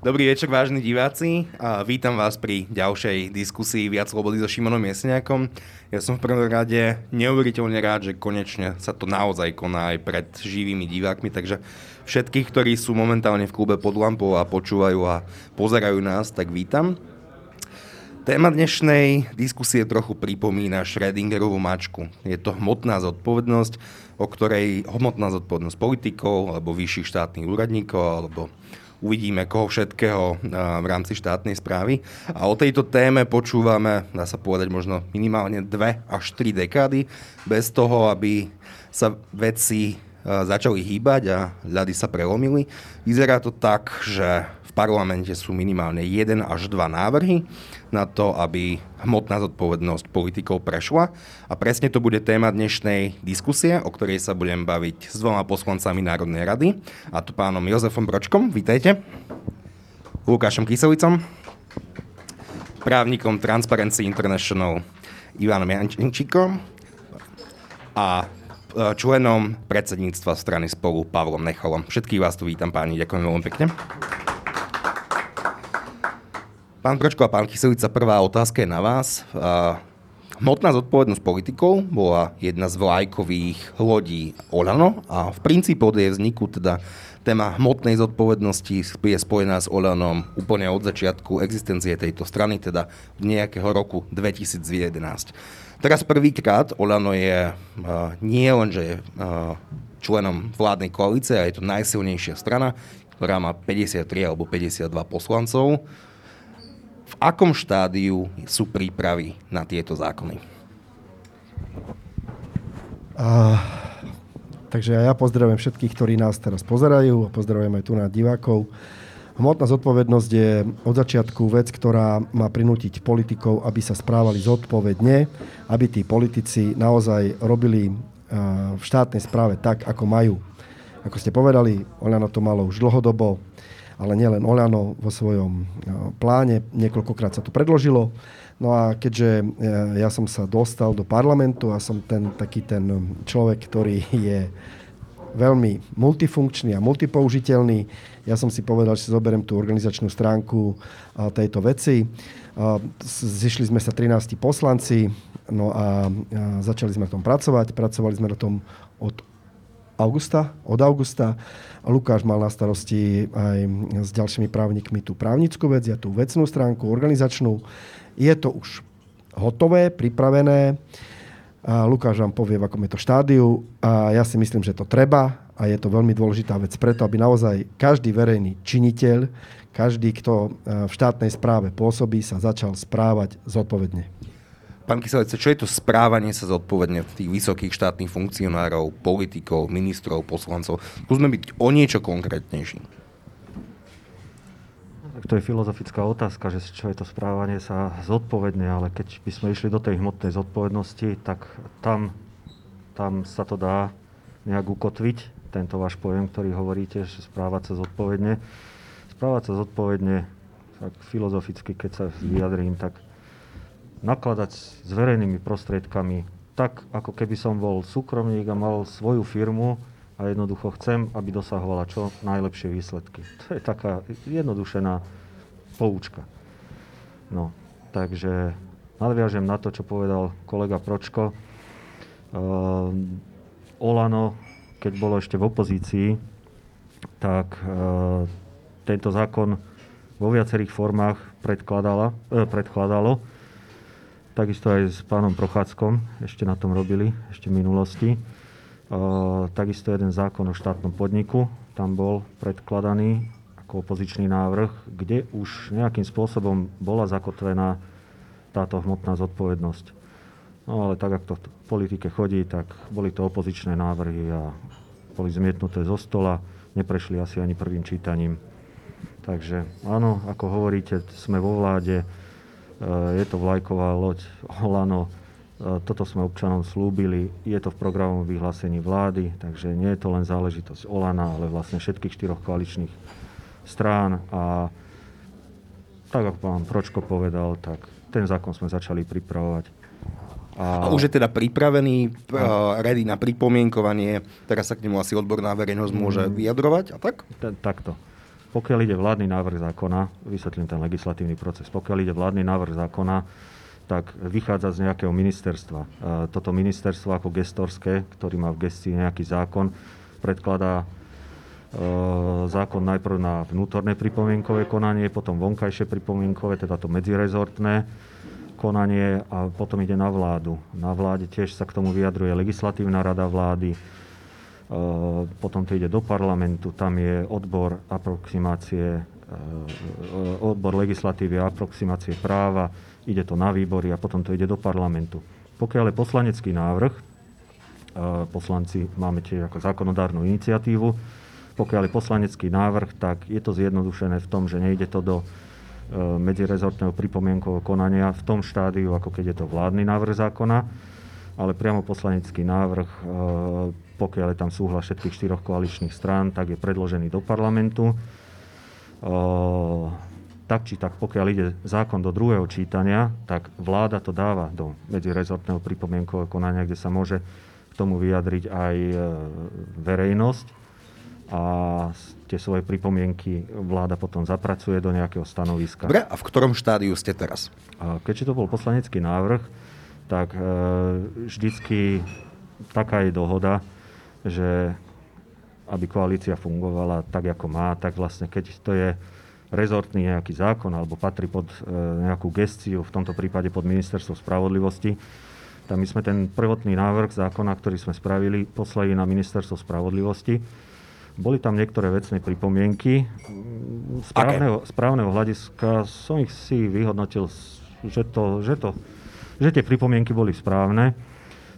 Dobrý večer, vážni diváci. A vítam vás pri ďalšej diskusii Viac slobody so Šimonom Jesniakom. Ja som v prvom rade neuveriteľne rád, že konečne sa to naozaj koná aj pred živými divákmi, takže všetkých, ktorí sú momentálne v klube pod lampou a počúvajú a pozerajú nás, tak vítam. Téma dnešnej diskusie trochu pripomína Schrödingerovú mačku. Je to hmotná zodpovednosť, o ktorej hmotná zodpovednosť politikov alebo vyšších štátnych úradníkov alebo uvidíme koho všetkého v rámci štátnej správy. A o tejto téme počúvame, dá sa povedať, možno minimálne dve až tri dekády, bez toho, aby sa veci začali hýbať a ľady sa prelomili. Vyzerá to tak, že v parlamente sú minimálne jeden až dva návrhy na to, aby hmotná zodpovednosť politikov prešla. A presne to bude téma dnešnej diskusie, o ktorej sa budem baviť s dvoma poslancami Národnej rady, a to pánom Jozefom Bročkom, vítajte, Lukášom Kyselicom, právnikom Transparency International Ivanom Jančíkom a e, členom predsedníctva strany spolu Pavlom Necholom. Všetkých vás tu vítam páni, ďakujem veľmi pekne. Pán Pročko a pán Kyselica, prvá otázka je na vás. Hmotná zodpovednosť politikov bola jedna z vlajkových lodí Olano a v princípe od jej vzniku teda téma hmotnej zodpovednosti je spojená s Olanom úplne od začiatku existencie tejto strany, teda nejakého roku 2011. Teraz prvýkrát Olano je nie len, členom vládnej koalície, a je to najsilnejšia strana, ktorá má 53 alebo 52 poslancov v akom štádiu sú prípravy na tieto zákony? A, takže ja pozdravujem všetkých, ktorí nás teraz pozerajú a pozdravujem aj tu na divákov. Hmotná zodpovednosť je od začiatku vec, ktorá má prinútiť politikov, aby sa správali zodpovedne, aby tí politici naozaj robili v štátnej správe tak, ako majú. Ako ste povedali, Oľano to malo už dlhodobo ale nielen Oľano vo svojom e, pláne. Niekoľkokrát sa to predložilo. No a keďže e, ja som sa dostal do parlamentu a som ten taký ten človek, ktorý je veľmi multifunkčný a multipoužiteľný. Ja som si povedal, že si zoberiem tú organizačnú stránku tejto veci. Zišli sme sa 13 poslanci, no a začali sme v tom pracovať. Pracovali sme na tom od augusta, od augusta. Lukáš mal na starosti aj s ďalšími právnikmi tú právnickú vec, ja tú vecnú stránku, organizačnú. Je to už hotové, pripravené. A Lukáš vám povie, v akom je to štádiu. A ja si myslím, že to treba a je to veľmi dôležitá vec preto, aby naozaj každý verejný činiteľ, každý, kto v štátnej správe pôsobí, sa začal správať zodpovedne. Pán Kyselec, čo je to správanie sa zodpovedne tých vysokých štátnych funkcionárov, politikov, ministrov, poslancov? Skúsme byť o niečo konkrétnejší. To je filozofická otázka, že čo je to správanie sa zodpovedne, ale keď by sme išli do tej hmotnej zodpovednosti, tak tam, tam sa to dá nejak ukotviť, tento váš pojem, ktorý hovoríte, že správať sa zodpovedne. Správať sa zodpovedne, tak filozoficky, keď sa vyjadrím, tak nakladať s verejnými prostriedkami tak, ako keby som bol súkromník a mal svoju firmu a jednoducho chcem, aby dosahovala čo najlepšie výsledky. To je taká jednodušená poučka. No, takže nadviažem na to, čo povedal kolega Pročko. Uh, Olano, keď bolo ešte v opozícii, tak uh, tento zákon vo viacerých formách predkladala, eh, predkladalo takisto aj s pánom Prochádzkom, ešte na tom robili, ešte v minulosti. takisto jeden zákon o štátnom podniku, tam bol predkladaný ako opozičný návrh, kde už nejakým spôsobom bola zakotvená táto hmotná zodpovednosť. No ale tak, ako to v politike chodí, tak boli to opozičné návrhy a boli zmietnuté zo stola, neprešli asi ani prvým čítaním. Takže áno, ako hovoríte, sme vo vláde, je to vlajková loď Olano. Eh, toto sme občanom slúbili. Je to v programovom vyhlásení vlády, takže nie je to len záležitosť Olana, ale vlastne všetkých štyroch koaličných strán. A tak ako pán Pročko povedal, tak ten zákon sme začali pripravovať. A, a už je teda pripravený, uh, ready na pripomienkovanie, teraz sa k nemu asi odborná verejnosť môže mm. vyjadrovať a tak? T- takto. Pokiaľ ide vládny návrh zákona, vysvetlím ten legislatívny proces, pokiaľ ide vládny návrh zákona, tak vychádza z nejakého ministerstva. Toto ministerstvo ako gestorské, ktorý má v gestii nejaký zákon, predkladá zákon najprv na vnútorné pripomienkové konanie, potom vonkajšie pripomienkové, teda to medzirezortné konanie a potom ide na vládu. Na vláde tiež sa k tomu vyjadruje legislatívna rada vlády, potom to ide do parlamentu, tam je odbor aproximácie, odbor legislatívy a aproximácie práva, ide to na výbory a potom to ide do parlamentu. Pokiaľ je poslanecký návrh, poslanci máme tiež ako zákonodárnu iniciatívu, pokiaľ je poslanecký návrh, tak je to zjednodušené v tom, že nejde to do medzirezortného pripomienkového konania v tom štádiu, ako keď je to vládny návrh zákona, ale priamo poslanecký návrh, pokiaľ je tam súhlas všetkých štyroch koaličných strán, tak je predložený do parlamentu. E, tak či tak, pokiaľ ide zákon do druhého čítania, tak vláda to dáva do medzirezortného pripomienkového konania, kde sa môže k tomu vyjadriť aj verejnosť a tie svoje pripomienky vláda potom zapracuje do nejakého stanoviska. Dobre, a v ktorom štádiu ste teraz? Keďže to bol poslanecký návrh, tak e, vždycky taká je dohoda, že aby koalícia fungovala tak, ako má, tak vlastne keď to je rezortný nejaký zákon alebo patrí pod e, nejakú gestiu, v tomto prípade pod ministerstvo spravodlivosti, tak my sme ten prvotný návrh zákona, ktorý sme spravili, poslali na ministerstvo spravodlivosti boli tam niektoré vecné pripomienky. Správneho, správneho hľadiska som ich si vyhodnotil, že, to, že, to, že tie pripomienky boli správne.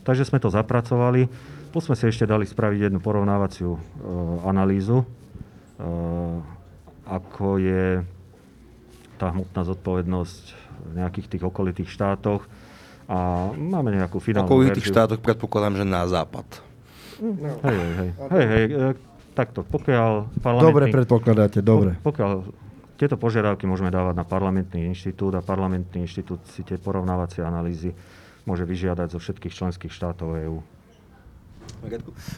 Takže sme to zapracovali. Sme si ešte dali spraviť jednu porovnávaciu e, analýzu, e, ako je tá hmotná zodpovednosť v nejakých tých okolitých štátoch. A máme nejakú finálnu Okolitých verziu. štátoch predpokladám, že na západ. No. Hej, hej, hej. hej, hej takto, pokiaľ parlamentný... Dobre predpokladáte, dobre. Pokiaľ tieto požiadavky môžeme dávať na parlamentný inštitút a parlamentný inštitút si tie porovnávacie analýzy môže vyžiadať zo všetkých členských štátov EÚ.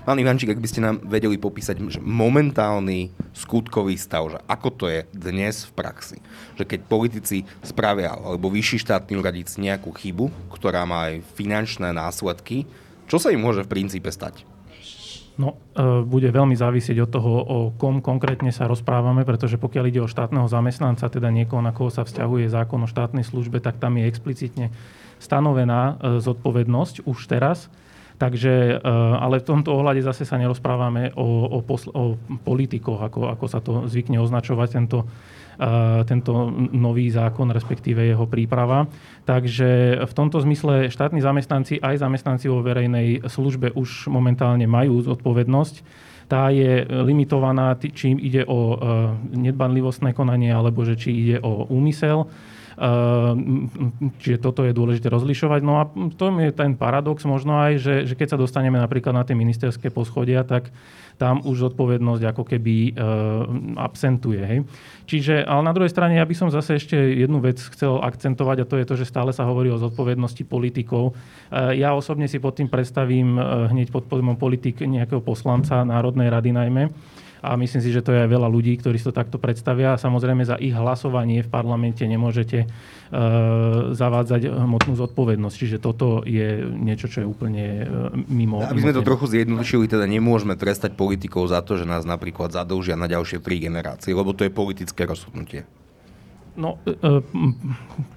Pán Ivančík, ak by ste nám vedeli popísať že momentálny skutkový stav, že ako to je dnes v praxi. Že keď politici spravia, alebo vyšší štátny úradíc nejakú chybu, ktorá má aj finančné následky, čo sa im môže v princípe stať? No, e, bude veľmi závisieť od toho, o kom konkrétne sa rozprávame, pretože pokiaľ ide o štátneho zamestnanca, teda niekoho, na koho sa vzťahuje zákon o štátnej službe, tak tam je explicitne stanovená e, zodpovednosť už teraz. Takže, e, ale v tomto ohľade zase sa nerozprávame o, o, posl- o politikoch, ako, ako sa to zvykne označovať, tento tento nový zákon, respektíve jeho príprava. Takže v tomto zmysle štátni zamestnanci aj zamestnanci vo verejnej službe už momentálne majú zodpovednosť. Tá je limitovaná, či ide o nedbanlivostné konanie, alebo že či ide o úmysel. Čiže toto je dôležité rozlišovať. No a to je ten paradox možno aj, že, že keď sa dostaneme napríklad na tie ministerské poschodia, tak tam už zodpovednosť ako keby e, absentuje. Hej. Čiže, ale na druhej strane ja by som zase ešte jednu vec chcel akcentovať a to je to, že stále sa hovorí o zodpovednosti politikov. E, ja osobne si pod tým predstavím hneď pod pojmom politik nejakého poslanca Národnej rady najmä, a myslím si, že to je aj veľa ľudí, ktorí si to takto predstavia. Samozrejme za ich hlasovanie v parlamente nemôžete uh, zavádzať hmotnú zodpovednosť. Čiže toto je niečo, čo je úplne uh, mimo. Aby sme to trochu zjednodušili, teda nemôžeme trestať politikov za to, že nás napríklad zadlžia na ďalšie tri generácie, lebo to je politické rozhodnutie. No, e,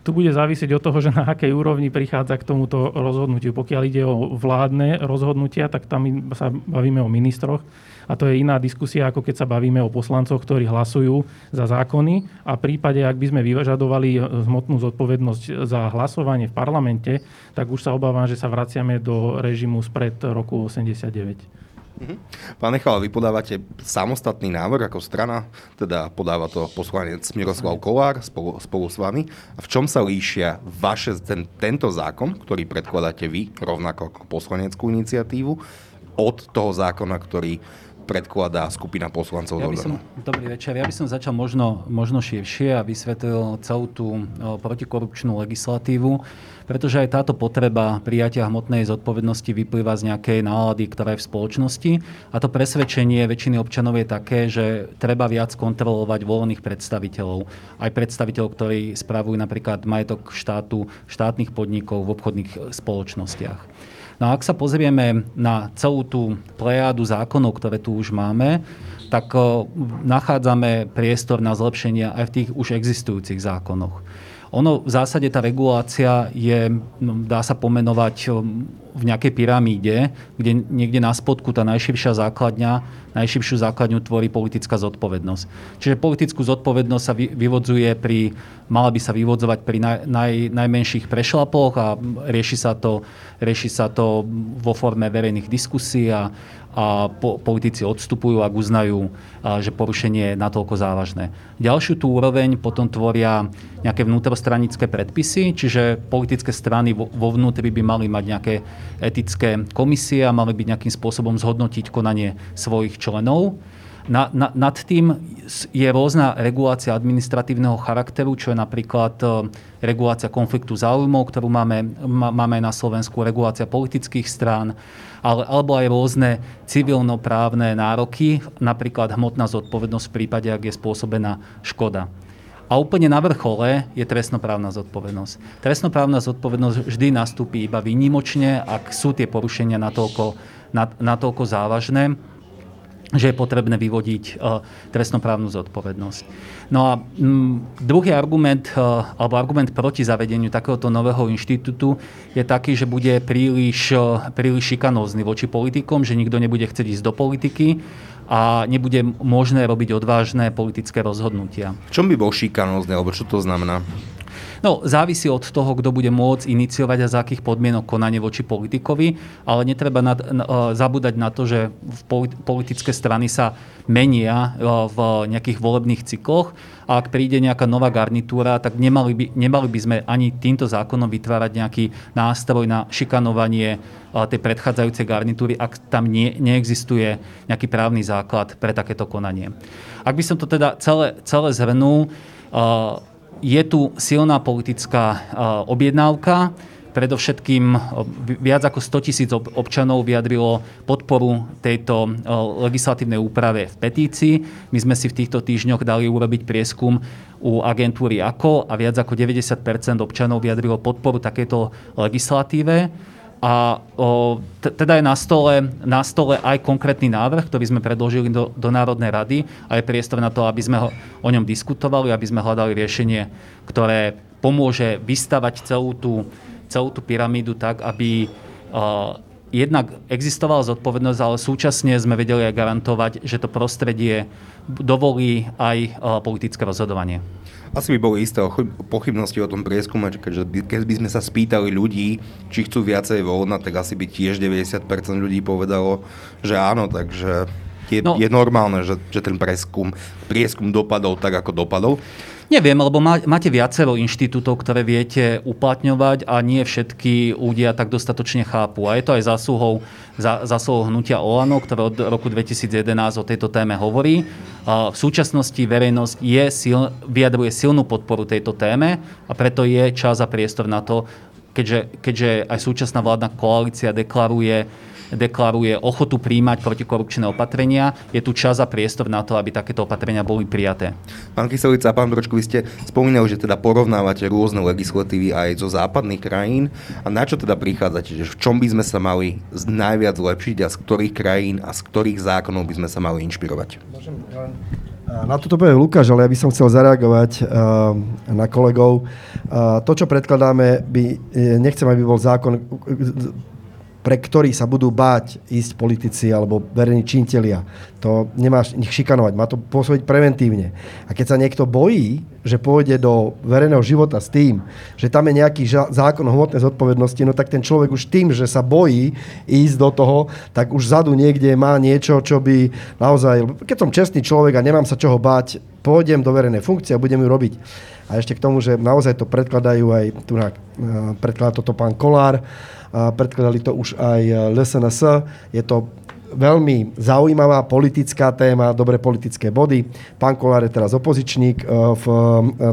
tu bude závisieť od toho, že na akej úrovni prichádza k tomuto rozhodnutiu. Pokiaľ ide o vládne rozhodnutia, tak tam sa bavíme o ministroch a to je iná diskusia, ako keď sa bavíme o poslancoch, ktorí hlasujú za zákony a v prípade, ak by sme vyžadovali hmotnú zodpovednosť za hlasovanie v parlamente, tak už sa obávam, že sa vraciame do režimu spred roku 89. Mhm. Pán Nechala, vy podávate samostatný návrh ako strana, teda podáva to poslanec Miroslav Kolár spolu, spolu s vami. A v čom sa líšia vaše, ten, tento zákon, ktorý predkladáte vy, rovnako ako poslaneckú iniciatívu, od toho zákona, ktorý predkladá skupina poslancov ja som, Dobrý večer. Ja by som začal možno, možno širšie a vysvetlil celú tú protikorupčnú legislatívu, pretože aj táto potreba prijatia hmotnej zodpovednosti vyplýva z nejakej nálady, ktorá je v spoločnosti. A to presvedčenie väčšiny občanov je také, že treba viac kontrolovať volených predstaviteľov. Aj predstaviteľov, ktorí spravujú napríklad majetok štátu, štátnych podnikov v obchodných spoločnostiach. No a ak sa pozrieme na celú tú plejádu zákonov, ktoré tu už máme, tak nachádzame priestor na zlepšenia aj v tých už existujúcich zákonoch. Ono v zásade tá regulácia je, no, dá sa pomenovať v nejakej pyramíde, kde niekde na spodku tá najširšia základňa, najširšiu základňu tvorí politická zodpovednosť. Čiže politickú zodpovednosť sa vyvodzuje pri, mala by sa vyvodzovať pri naj, naj, najmenších prešlapoch a rieši sa, to, rieši sa to vo forme verejných diskusí a, a po, politici odstupujú, ak uznajú, a, že porušenie je natoľko závažné. Ďalšiu tú úroveň potom tvoria nejaké vnútrostranické predpisy, čiže politické strany vo, vo vnútri by mali mať nejaké etické komisie a mali by nejakým spôsobom zhodnotiť konanie svojich členov. Na, na, nad tým je rôzna regulácia administratívneho charakteru, čo je napríklad e, regulácia konfliktu záujmov, ktorú máme, máme na Slovensku, regulácia politických strán, ale, alebo aj rôzne civilnoprávne nároky, napríklad hmotná zodpovednosť v prípade, ak je spôsobená škoda. A úplne na vrchole je trestnoprávna zodpovednosť. Trestnoprávna zodpovednosť vždy nastúpi iba výnimočne, ak sú tie porušenia natoľko, natoľko závažné že je potrebné vyvodiť uh, trestnoprávnu zodpovednosť. No a mm, druhý argument, uh, alebo argument proti zavedeniu takéhoto nového inštitútu je taký, že bude príliš, uh, príliš šikanózny voči politikom, že nikto nebude chcieť ísť do politiky a nebude možné robiť odvážne politické rozhodnutia. Čom by bol šikanózny, alebo čo to znamená? No, závisí od toho, kto bude môcť iniciovať a za akých podmienok konanie voči politikovi, ale netreba nad, na, zabúdať na to, že v politické strany sa menia v nejakých volebných cykloch a ak príde nejaká nová garnitúra, tak nemali by, nemali by sme ani týmto zákonom vytvárať nejaký nástroj na šikanovanie tej predchádzajúcej garnitúry, ak tam nie, neexistuje nejaký právny základ pre takéto konanie. Ak by som to teda celé, celé zhrnul, je tu silná politická objednávka, predovšetkým viac ako 100 tisíc občanov vyjadrilo podporu tejto legislatívnej úprave v petícii. My sme si v týchto týždňoch dali urobiť prieskum u agentúry AKO a viac ako 90% občanov vyjadrilo podporu takéto legislatíve. A o, teda je na stole, na stole aj konkrétny návrh, ktorý sme predložili do, do Národnej rady a je priestor na to, aby sme ho, o ňom diskutovali, aby sme hľadali riešenie, ktoré pomôže vystavať celú tú, celú tú pyramídu tak, aby o, jednak existovala zodpovednosť, ale súčasne sme vedeli aj garantovať, že to prostredie dovolí aj politické rozhodovanie. Asi by boli isté pochybnosti o tom prieskume, keďže keď by sme sa spýtali ľudí, či chcú viacej voľna, tak asi by tiež 90% ľudí povedalo, že áno, takže je, no, je normálne, že, že ten prieskum, prieskum dopadol tak, ako dopadol. Neviem, lebo má, máte viacero inštitútov, ktoré viete uplatňovať a nie všetky ľudia tak dostatočne chápu. A je to aj zásluhou, za, hnutia OLANO, ktoré od roku 2011 o tejto téme hovorí. V súčasnosti verejnosť je sil, vyjadruje silnú podporu tejto téme a preto je čas a priestor na to, keďže, keďže aj súčasná vládna koalícia deklaruje deklaruje ochotu príjmať protikorupčné opatrenia. Je tu čas a priestor na to, aby takéto opatrenia boli prijaté. Pán Kyselica, pán Bročko, vy ste spomínali, že teda porovnávate rôzne legislatívy aj zo západných krajín. A na čo teda prichádzate? Že v čom by sme sa mali najviac zlepšiť a z ktorých krajín a z ktorých zákonov by sme sa mali inšpirovať? Na toto povie Lukáš, ale ja by som chcel zareagovať na kolegov. To, čo predkladáme, by, nechcem, aby bol zákon pre ktorý sa budú báť ísť politici alebo verejní činitelia. To nemáš ich šikanovať, má to pôsobiť preventívne. A keď sa niekto bojí, že pôjde do verejného života s tým, že tam je nejaký zákon hmotnej zodpovednosti, no tak ten človek už tým, že sa bojí ísť do toho, tak už zadu niekde má niečo, čo by naozaj, keď som čestný človek a nemám sa čoho báť, pôjdem do verejnej funkcie a budem ju robiť. A ešte k tomu, že naozaj to predkladajú aj, tu predkladá toto pán Kolár, predkladali to už aj LSNS. Je to veľmi zaujímavá politická téma, dobré politické body. Pán Kolár je teraz opozičník e, v e,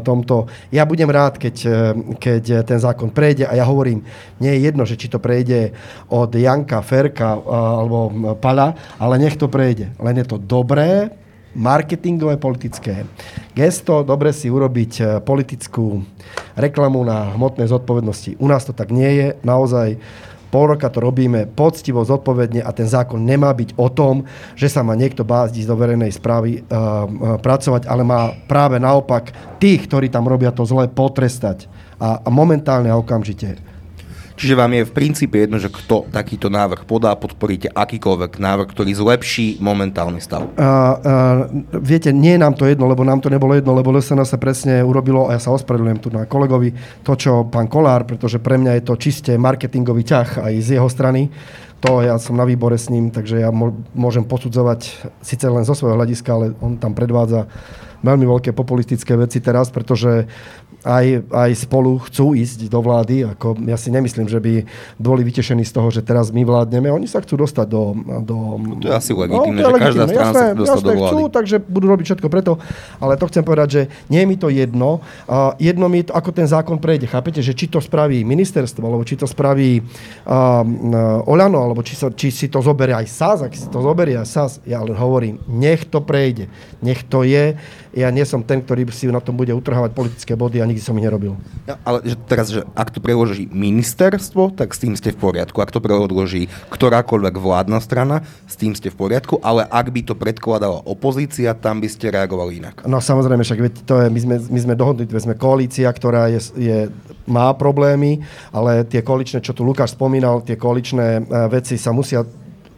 tomto. Ja budem rád, keď, e, keď ten zákon prejde a ja hovorím, nie je jedno, že či to prejde od Janka, Ferka alebo Pala, ale nech to prejde. Len je to dobré, marketingové, politické gesto, dobre si urobiť politickú reklamu na hmotnej zodpovednosti. U nás to tak nie je. Naozaj pol roka to robíme poctivo, zodpovedne a ten zákon nemá byť o tom, že sa má niekto bázdiť do verejnej správy uh, uh, pracovať, ale má práve naopak tých, ktorí tam robia to zle, potrestať. A, a momentálne a okamžite Čiže vám je v princípe jedno, že kto takýto návrh podá, podporíte akýkoľvek návrh, ktorý zlepší momentálny stav. Uh, uh, viete, nie je nám to jedno, lebo nám to nebolo jedno, lebo LSN sa presne urobilo, a ja sa ospravedlňujem tu na kolegovi, to, čo pán Kolár, pretože pre mňa je to čiste marketingový ťah aj z jeho strany. To ja som na výbore s ním, takže ja môžem posudzovať síce len zo svojho hľadiska, ale on tam predvádza veľmi veľké populistické veci teraz, pretože aj, aj spolu chcú ísť do vlády. Ako, ja si nemyslím, že by boli vytešení z toho, že teraz my vládneme. Oni sa chcú dostať do... do to je asi legitimné, no, že každá strana jasné, sa chce dostať jasné, do vlády. Chcú, takže budú robiť všetko preto. Ale to chcem povedať, že nie je mi to jedno. Uh, jedno mi to, ako ten zákon prejde. Chápete, že či to spraví ministerstvo, alebo či to spraví uh, Oľano, alebo či, sa, či si to zoberie aj SAS, ak si to zoberie aj SAS. Ja len hovorím, nech to prejde. Nech to je ja nie som ten, ktorý si na tom bude utrhávať politické body a nikdy som ich nerobil. Ja, ale že teraz, že ak to preloží ministerstvo, tak s tým ste v poriadku. Ak to preloží ktorákoľvek vládna strana, s tým ste v poriadku, ale ak by to predkladala opozícia, tam by ste reagovali inak. No samozrejme, však veď to je, my sme, my sme dohodli, sme koalícia, ktorá je, je, má problémy, ale tie koaličné, čo tu Lukáš spomínal, tie koaličné e, veci sa musia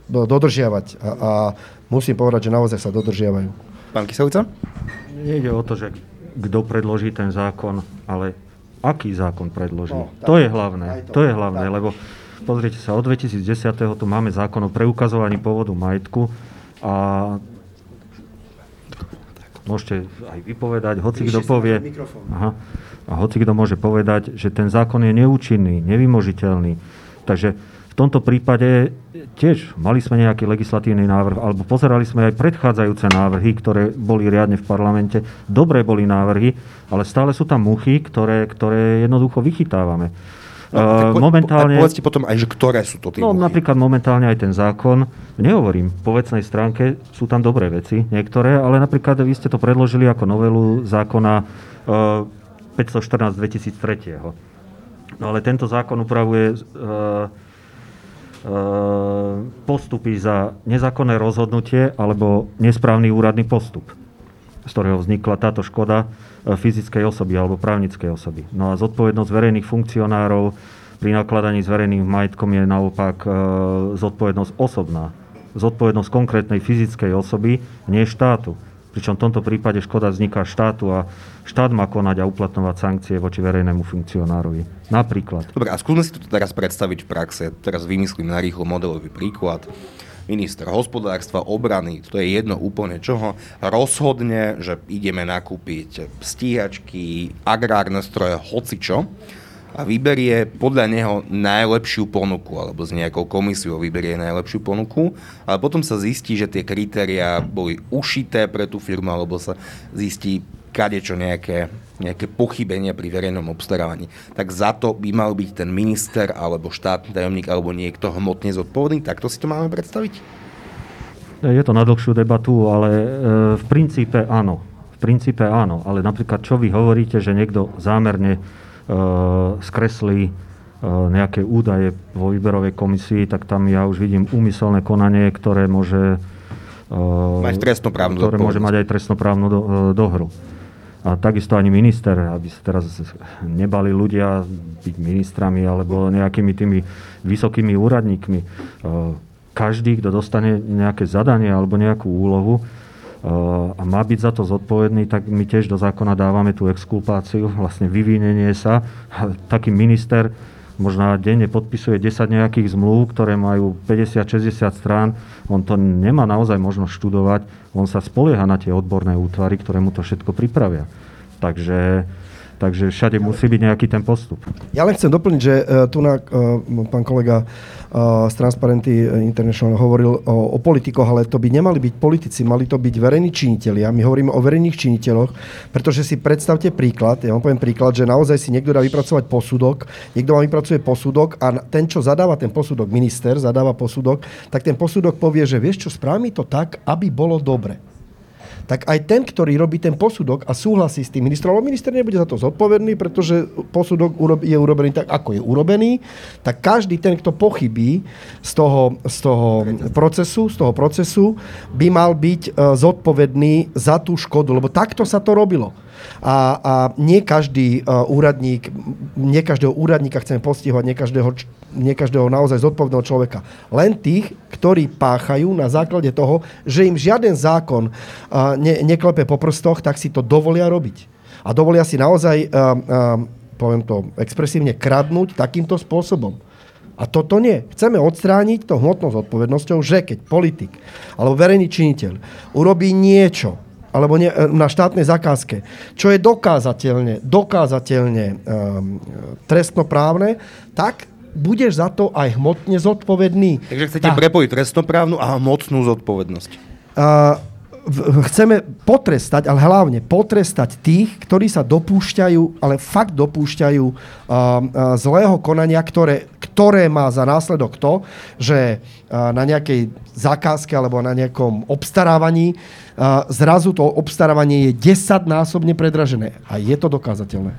dodržiavať a, a musím povedať, že naozaj sa dodržiavajú. Pán Kyselica? nejde o to, že kto predloží ten zákon, ale aký zákon predloží. No, to je hlavné. To, to je hlavné, tak. lebo pozrite sa, od 2010. tu máme zákon o preukazovaní pôvodu majetku a môžete aj vypovedať, hoci kto povie, aha, a hoci kto môže povedať, že ten zákon je neúčinný, nevymožiteľný. Takže v tomto prípade tiež mali sme nejaký legislatívny návrh, alebo pozerali sme aj predchádzajúce návrhy, ktoré boli riadne v parlamente. Dobré boli návrhy, ale stále sú tam muchy, ktoré, ktoré jednoducho vychytávame. No, tak po, momentálne, povedzte potom aj, že ktoré sú to tie No muchy. napríklad momentálne aj ten zákon, nehovorím, po vecnej stránke sú tam dobré veci, niektoré, ale napríklad vy ste to predložili ako novelu zákona uh, 514 2003. No ale tento zákon upravuje uh, postupy za nezákonné rozhodnutie alebo nesprávny úradný postup, z ktorého vznikla táto škoda e, fyzickej osoby alebo právnickej osoby. No a zodpovednosť verejných funkcionárov pri nakladaní s verejným majetkom je naopak e, zodpovednosť osobná. Zodpovednosť konkrétnej fyzickej osoby, nie štátu. Pričom v tomto prípade škoda vzniká štátu a štát má konať a uplatňovať sankcie voči verejnému funkcionárovi. Napríklad. Dobre, a skúsme si to teraz predstaviť v praxe. Teraz vymyslím na rýchlo modelový príklad minister hospodárstva, obrany, to je jedno úplne čoho, rozhodne, že ideme nakúpiť stíhačky, agrárne stroje, hocičo a vyberie podľa neho najlepšiu ponuku, alebo s nejakou komisiou vyberie najlepšiu ponuku, ale potom sa zistí, že tie kritériá boli ušité pre tú firmu, alebo sa zistí kadečo nejaké, nejaké pochybenia pri verejnom obstarávaní. Tak za to by mal byť ten minister, alebo štátny tajomník, alebo niekto hmotne zodpovedný. Takto si to máme predstaviť? Je to na dlhšiu debatu, ale e, v princípe áno. V princípe áno, ale napríklad čo vy hovoríte, že niekto zámerne skreslí eh, nejaké údaje vo výberovej komisii, tak tam ja už vidím úmyselné konanie, ktoré môže eh, mať trestnoprávnu ktoré môže mať aj trestnoprávnu do, dohru. A takisto ani minister, aby sa teraz nebali ľudia byť ministrami alebo nejakými tými vysokými úradníkmi. Každý, kto dostane nejaké zadanie alebo nejakú úlohu, a má byť za to zodpovedný, tak my tiež do zákona dávame tú exkulpáciu, vlastne vyvinenie sa. Taký minister možno denne podpisuje 10 nejakých zmluv, ktoré majú 50-60 strán. On to nemá naozaj možnosť študovať. On sa spolieha na tie odborné útvary, ktoré mu to všetko pripravia. Takže Takže všade musí byť nejaký ten postup. Ja len chcem doplniť, že uh, tu na, uh, pán kolega uh, z Transparenty International hovoril o, o politikoch, ale to by nemali byť politici, mali to byť verejní činiteľi. A my hovoríme o verejných činiteľoch, pretože si predstavte príklad, ja vám poviem príklad, že naozaj si niekto dá vypracovať posudok, niekto vám vypracuje posudok a ten, čo zadáva ten posudok, minister zadáva posudok, tak ten posudok povie, že vieš čo, správ to tak, aby bolo dobre tak aj ten, ktorý robí ten posudok a súhlasí s tým ministrom, lebo minister nebude za to zodpovedný, pretože posudok je urobený tak, ako je urobený, tak každý ten, kto pochybí z toho, z toho procesu, z toho procesu, by mal byť e, zodpovedný za tú škodu, lebo takto sa to robilo. A, a nie každý uh, úradník, nie každého úradníka chceme postihovať, nie každého, nie každého naozaj zodpovedného človeka. Len tých, ktorí páchajú na základe toho, že im žiaden zákon uh, ne, neklepe po prstoch, tak si to dovolia robiť. A dovolia si naozaj, uh, uh, poviem to expresívne, kradnúť takýmto spôsobom. A toto nie. Chceme odstrániť to hmotnou zodpovednosťou, že keď politik alebo verejný činiteľ urobí niečo, alebo ne, na štátnej zakázke, čo je dokázateľne, dokázateľne um, trestnoprávne, tak budeš za to aj hmotne zodpovedný. Takže chcete tak. prepojiť trestnoprávnu a hmotnú zodpovednosť. Uh, chceme potrestať, ale hlavne potrestať tých, ktorí sa dopúšťajú, ale fakt dopúšťajú uh, uh, zlého konania, ktoré, ktoré má za následok to, že uh, na nejakej zákazke alebo na nejakom obstarávaní uh, zrazu to obstarávanie je 10 násobne predražené. A je to dokázateľné.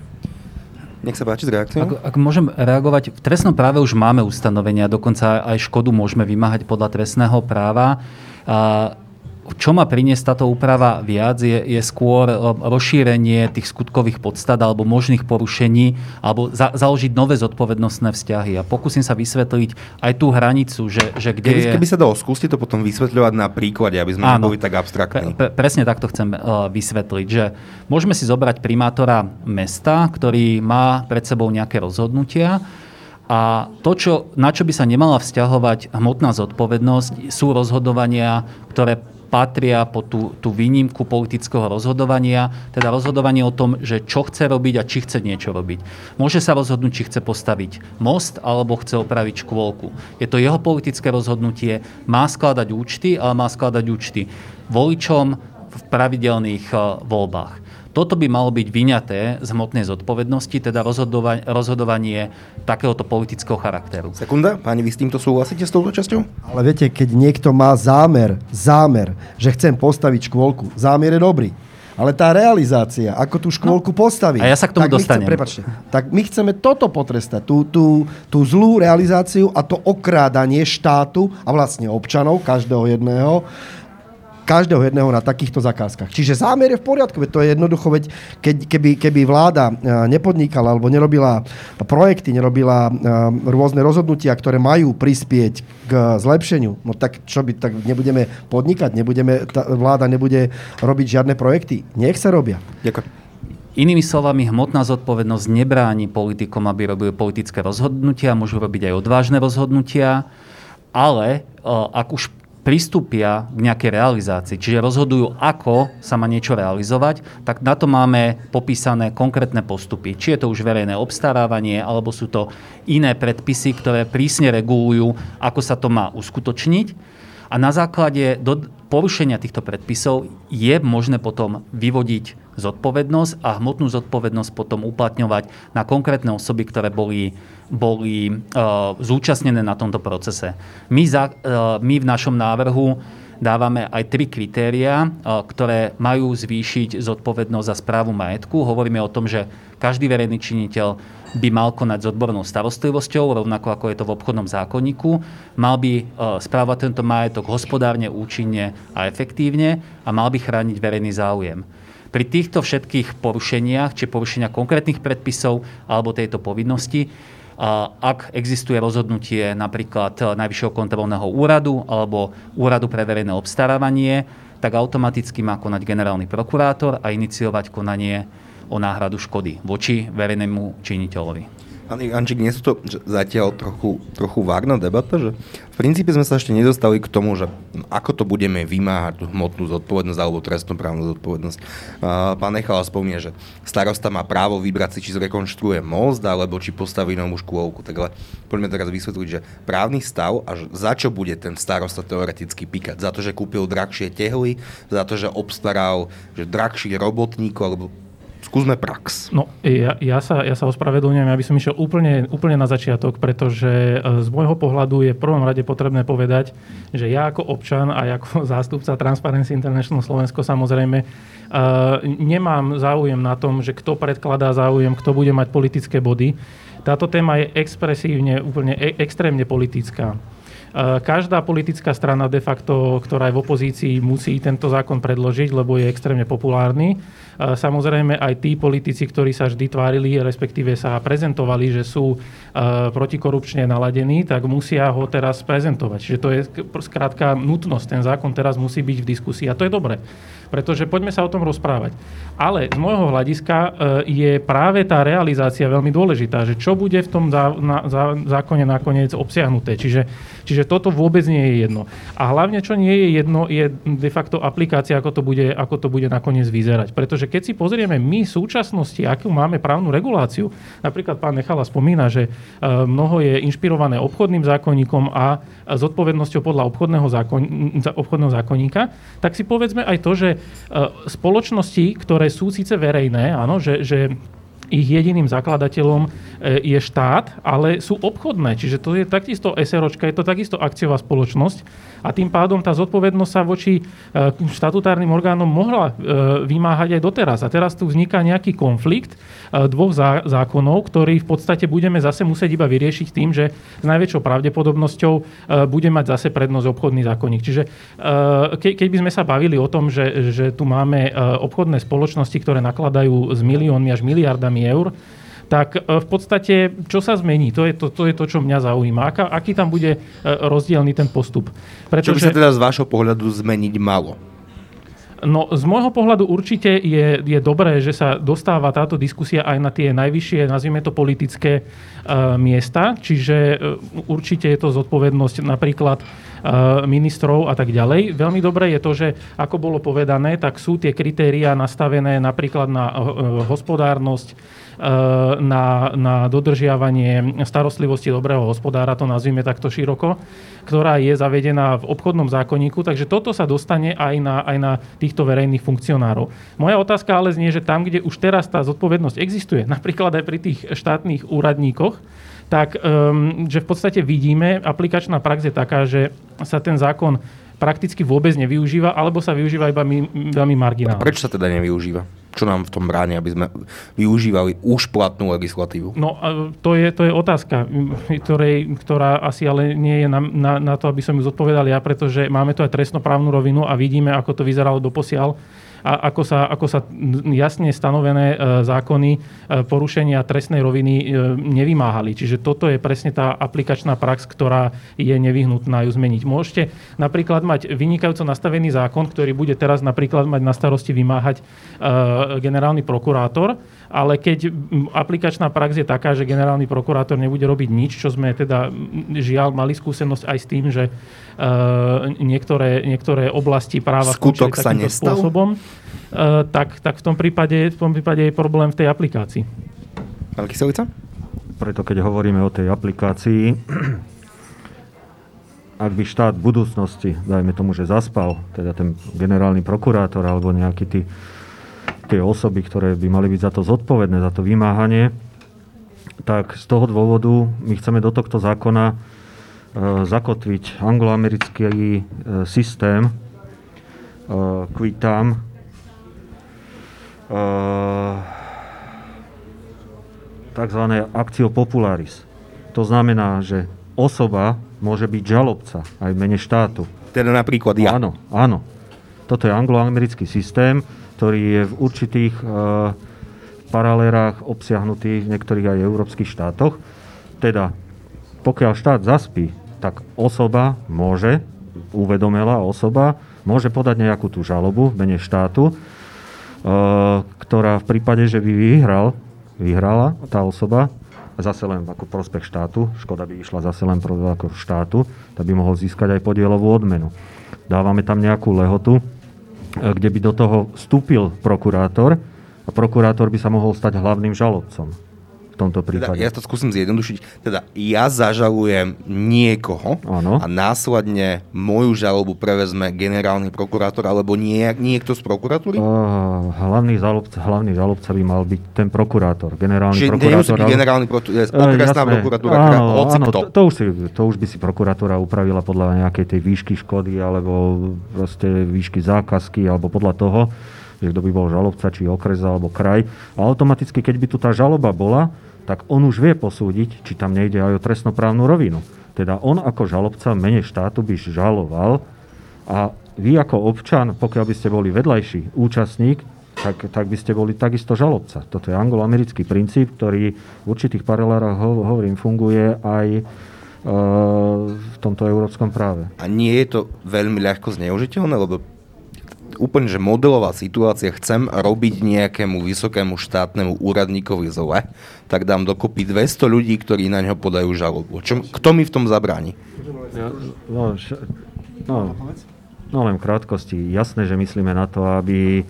Nech sa páči s reakciou. Ak, ak môžem reagovať, v trestnom práve už máme ustanovenia, dokonca aj škodu môžeme vymáhať podľa trestného práva. Uh, čo má priniesť táto úprava viac, je, je skôr rozšírenie tých skutkových podstat alebo možných porušení, alebo za, založiť nové zodpovednostné vzťahy. A pokúsim sa vysvetliť aj tú hranicu, že, že kde keby, je... Keby sa dalo, skúste to potom vysvetľovať na príklade, aby sme Áno, neboli tak abstraktní. Pre, pre, presne takto chcem uh, vysvetliť, že môžeme si zobrať primátora mesta, ktorý má pred sebou nejaké rozhodnutia, a to, čo, na čo by sa nemala vzťahovať hmotná zodpovednosť, sú rozhodovania, ktoré patria po tú, tú výnimku politického rozhodovania, teda rozhodovanie o tom, že čo chce robiť a či chce niečo robiť. Môže sa rozhodnúť, či chce postaviť most alebo chce opraviť škôlku. Je to jeho politické rozhodnutie, má skladať účty, ale má skladať účty voličom v pravidelných eh, voľbách. Toto by malo byť vyňaté z hmotnej zodpovednosti, teda rozhodovanie, rozhodovanie takéhoto politického charakteru. Sekunda, páni, vy s týmto súhlasíte s touto časťou? Ale viete, keď niekto má zámer, zámer, že chcem postaviť škôlku, zámer je dobrý. Ale tá realizácia, ako tú škôlku no, postaviť... A ja sa k tomu tak dostanem. Chceme, prepačte, tak my chceme toto potrestať, tú, tú, tú zlú realizáciu a to okrádanie štátu a vlastne občanov, každého jedného, každého jedného na takýchto zakázkach. Čiže zámer je v poriadku, to je jednoducho, veď keď, keby, keby vláda e, nepodnikala alebo nerobila projekty, nerobila e, rôzne rozhodnutia, ktoré majú prispieť k zlepšeniu, no tak čo by, tak nebudeme podnikať, nebudeme, tá vláda nebude robiť žiadne projekty. Nech sa robia. Ďakujem. Inými slovami, hmotná zodpovednosť nebráni politikom, aby robili politické rozhodnutia, môžu robiť aj odvážne rozhodnutia, ale e, ak už pristúpia k nejakej realizácii, čiže rozhodujú, ako sa má niečo realizovať, tak na to máme popísané konkrétne postupy. Či je to už verejné obstarávanie, alebo sú to iné predpisy, ktoré prísne regulujú, ako sa to má uskutočniť. A na základe porušenia týchto predpisov je možné potom vyvodiť zodpovednosť a hmotnú zodpovednosť potom uplatňovať na konkrétne osoby, ktoré boli boli uh, zúčastnené na tomto procese. My, za, uh, my v našom návrhu dávame aj tri kritéria, uh, ktoré majú zvýšiť zodpovednosť za správu majetku. Hovoríme o tom, že každý verejný činiteľ by mal konať s odbornou starostlivosťou, rovnako ako je to v obchodnom zákonníku. Mal by uh, správať tento majetok hospodárne, účinne a efektívne a mal by chrániť verejný záujem. Pri týchto všetkých porušeniach, či porušenia konkrétnych predpisov alebo tejto povinnosti, ak existuje rozhodnutie napríklad Najvyššieho kontrolného úradu alebo Úradu pre verejné obstarávanie, tak automaticky má konať generálny prokurátor a iniciovať konanie o náhradu škody voči verejnému činiteľovi. Ančík, nie sú to zatiaľ trochu, trochu vágna debata, že v princípe sme sa ešte nedostali k tomu, že ako to budeme vymáhať hmotnú zodpovednosť alebo trestnoprávnu zodpovednosť. Pán Nechala spomína, že starosta má právo vybrať si, či zrekonštruuje most alebo či postaví novú škôlku. Tak ale poďme teraz vysvetliť, že právny stav a za čo bude ten starosta teoreticky píkať? Za to, že kúpil drahšie tehly, za to, že obstaral že drahších robotníkov alebo Skúsme prax. No, ja, ja, sa, ja sa ospravedlňujem, aby som išiel úplne, úplne na začiatok, pretože e, z môjho pohľadu je v prvom rade potrebné povedať, že ja ako občan a ako zástupca Transparency International Slovensko samozrejme uh, nemám záujem na tom, že kto predkladá záujem, kto bude mať politické body. Táto téma je expresívne, úplne e- extrémne politická. Každá politická strana de facto, ktorá je v opozícii, musí tento zákon predložiť, lebo je extrémne populárny. Samozrejme aj tí politici, ktorí sa vždy tvárili, respektíve sa prezentovali, že sú protikorupčne naladení, tak musia ho teraz prezentovať. Čiže to je skrátka nutnosť. Ten zákon teraz musí byť v diskusii a to je dobré. Pretože poďme sa o tom rozprávať. Ale z môjho hľadiska e, je práve tá realizácia veľmi dôležitá, že čo bude v tom zá, na, zá, zákone nakoniec obsiahnuté. Čiže, čiže toto vôbec nie je jedno. A hlavne, čo nie je jedno, je de facto aplikácia, ako to bude, ako to bude nakoniec vyzerať. Pretože keď si pozrieme my v súčasnosti, akú máme právnu reguláciu, napríklad pán Nechala spomína, že e, mnoho je inšpirované obchodným zákonníkom a zodpovednosťou podľa obchodného, zákon, obchodného zákonníka, tak si povedzme aj to, že spoločnosti, ktoré sú síce verejné, áno, že, že ich jediným zakladateľom e, je štát, ale sú obchodné. Čiže to je takisto SROčka, je to takisto akciová spoločnosť a tým pádom tá zodpovednosť sa voči e, štatutárnym orgánom mohla e, vymáhať aj doteraz. A teraz tu vzniká nejaký konflikt dvoch zákonov, ktorý v podstate budeme zase musieť iba vyriešiť tým, že s najväčšou pravdepodobnosťou bude mať zase prednosť obchodný zákonník. Čiže keď by sme sa bavili o tom, že, že tu máme obchodné spoločnosti, ktoré nakladajú s miliónmi až miliardami eur, tak e, v podstate, čo sa zmení? To je to, to, je to čo mňa zaujíma. Aká, aký tam bude e, rozdielný ten postup? Pretože, čo by sa teda z vášho pohľadu zmeniť malo? No, z môjho pohľadu určite je, je dobré, že sa dostáva táto diskusia aj na tie najvyššie, nazvime to politické uh, miesta, čiže uh, určite je to zodpovednosť napríklad ministrov a tak ďalej. Veľmi dobré je to, že ako bolo povedané, tak sú tie kritériá nastavené napríklad na uh, hospodárnosť, na, na dodržiavanie starostlivosti dobrého hospodára, to nazvime takto široko, ktorá je zavedená v obchodnom zákonníku, takže toto sa dostane aj na, aj na týchto verejných funkcionárov. Moja otázka ale znie, že tam, kde už teraz tá zodpovednosť existuje, napríklad aj pri tých štátnych úradníkoch, tak um, že v podstate vidíme, aplikačná prax je taká, že sa ten zákon prakticky vôbec nevyužíva, alebo sa využíva iba veľmi marginálne. Prečo sa teda nevyužíva? Čo nám v tom bráni, aby sme využívali už platnú legislatívu? No, to je, to je otázka, ktorej, ktorá asi ale nie je na, na, na to, aby som ju zodpovedal ja, pretože máme tu aj trestnoprávnu rovinu a vidíme, ako to vyzeralo doposiaľ a ako sa, ako sa jasne stanovené e, zákony e, porušenia trestnej roviny e, nevymáhali. Čiže toto je presne tá aplikačná prax, ktorá je nevyhnutná ju zmeniť. Môžete napríklad mať vynikajúco nastavený zákon, ktorý bude teraz napríklad mať na starosti vymáhať generálny prokurátor, ale keď aplikačná prax je taká, že generálny prokurátor nebude robiť nič, čo sme teda žiaľ mali skúsenosť aj s tým, že uh, niektoré, niektoré oblasti práva Skutok sa nestal? spôsobom, uh, tak, tak v, tom prípade, v tom prípade je problém v tej aplikácii. Pán Kyselica? Preto keď hovoríme o tej aplikácii, ak by štát v budúcnosti, dajme tomu, že zaspal, teda ten generálny prokurátor alebo nejaký tí tie osoby, ktoré by mali byť za to zodpovedné, za to vymáhanie, tak z toho dôvodu my chceme do tohto zákona e, zakotviť angloamerický e, systém e, kvitam tzv. akcio popularis. To znamená, že osoba môže byť žalobca aj v mene štátu. Teda napríklad ja. Áno, áno. Toto je angloamerický systém ktorý je v určitých e, paralelách obsiahnutý v niektorých aj európskych štátoch. Teda, pokiaľ štát zaspí, tak osoba môže, uvedomelá osoba, môže podať nejakú tú žalobu v mene štátu, e, ktorá v prípade, že by vyhral, vyhrala tá osoba, zase len ako prospech štátu, škoda by išla zase len ako štátu, tak by mohol získať aj podielovú odmenu. Dávame tam nejakú lehotu, kde by do toho vstúpil prokurátor a prokurátor by sa mohol stať hlavným žalobcom tomto Teda, prípade. ja to skúsim zjednodušiť. Teda ja zažalujem niekoho Áno. a následne moju žalobu prevezme generálny prokurátor alebo nie, niekto z prokuratúry? Uh, hlavný, žalobca, hlavný žalobca by mal byť ten prokurátor, generálny Čiže prokurátor. ale- generálny prokurátor, okresná jasné. prokuratúra, teda áno, áno, to, to, už si, to už by si prokuratúra upravila podľa nejakej tej výšky škody alebo proste výšky zákazky alebo podľa toho, že kto by bol žalobca, či okres alebo kraj. A automaticky, keď by tu tá žaloba bola, tak on už vie posúdiť, či tam nejde aj o trestnoprávnu rovinu. Teda on ako žalobca mene štátu by žaloval a vy ako občan, pokiaľ by ste boli vedľajší účastník, tak, tak by ste boli takisto žalobca. Toto je angloamerický princíp, ktorý v určitých paralelách, ho, hovorím, funguje aj e, v tomto európskom práve. A nie je to veľmi ľahko zneužiteľné, lebo úplne, že modelová situácia, chcem robiť nejakému vysokému štátnemu úradníkovi zle, tak dám dokopy 200 ľudí, ktorí na ňo podajú žalobu. Čo, kto mi v tom zabráni? No, š- no, no len v krátkosti. Jasné, že myslíme na to, aby e,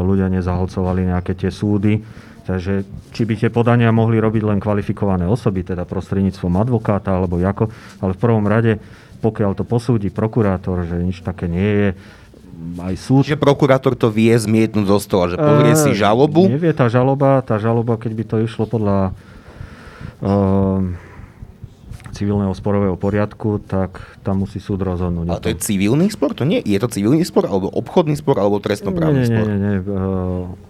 ľudia nezahlcovali nejaké tie súdy. Takže či by tie podania mohli robiť len kvalifikované osoby, teda prostredníctvom advokáta alebo ako, ale v prvom rade, pokiaľ to posúdi prokurátor, že nič také nie je, aj súd... Čiže prokurátor to vie zmietnúť zo stola, že pozrie si Eh, žalobu, Nevie tá žaloba, tá žaloba, keď by to išlo podľa uh, civilného sporového poriadku, tak tam musí súd rozhodnúť. ale to je civilný spor? To nie, je to civilný spor, alebo obchodný spor, alebo trestnoprávny nie, nie, spor? nie, nie, uh,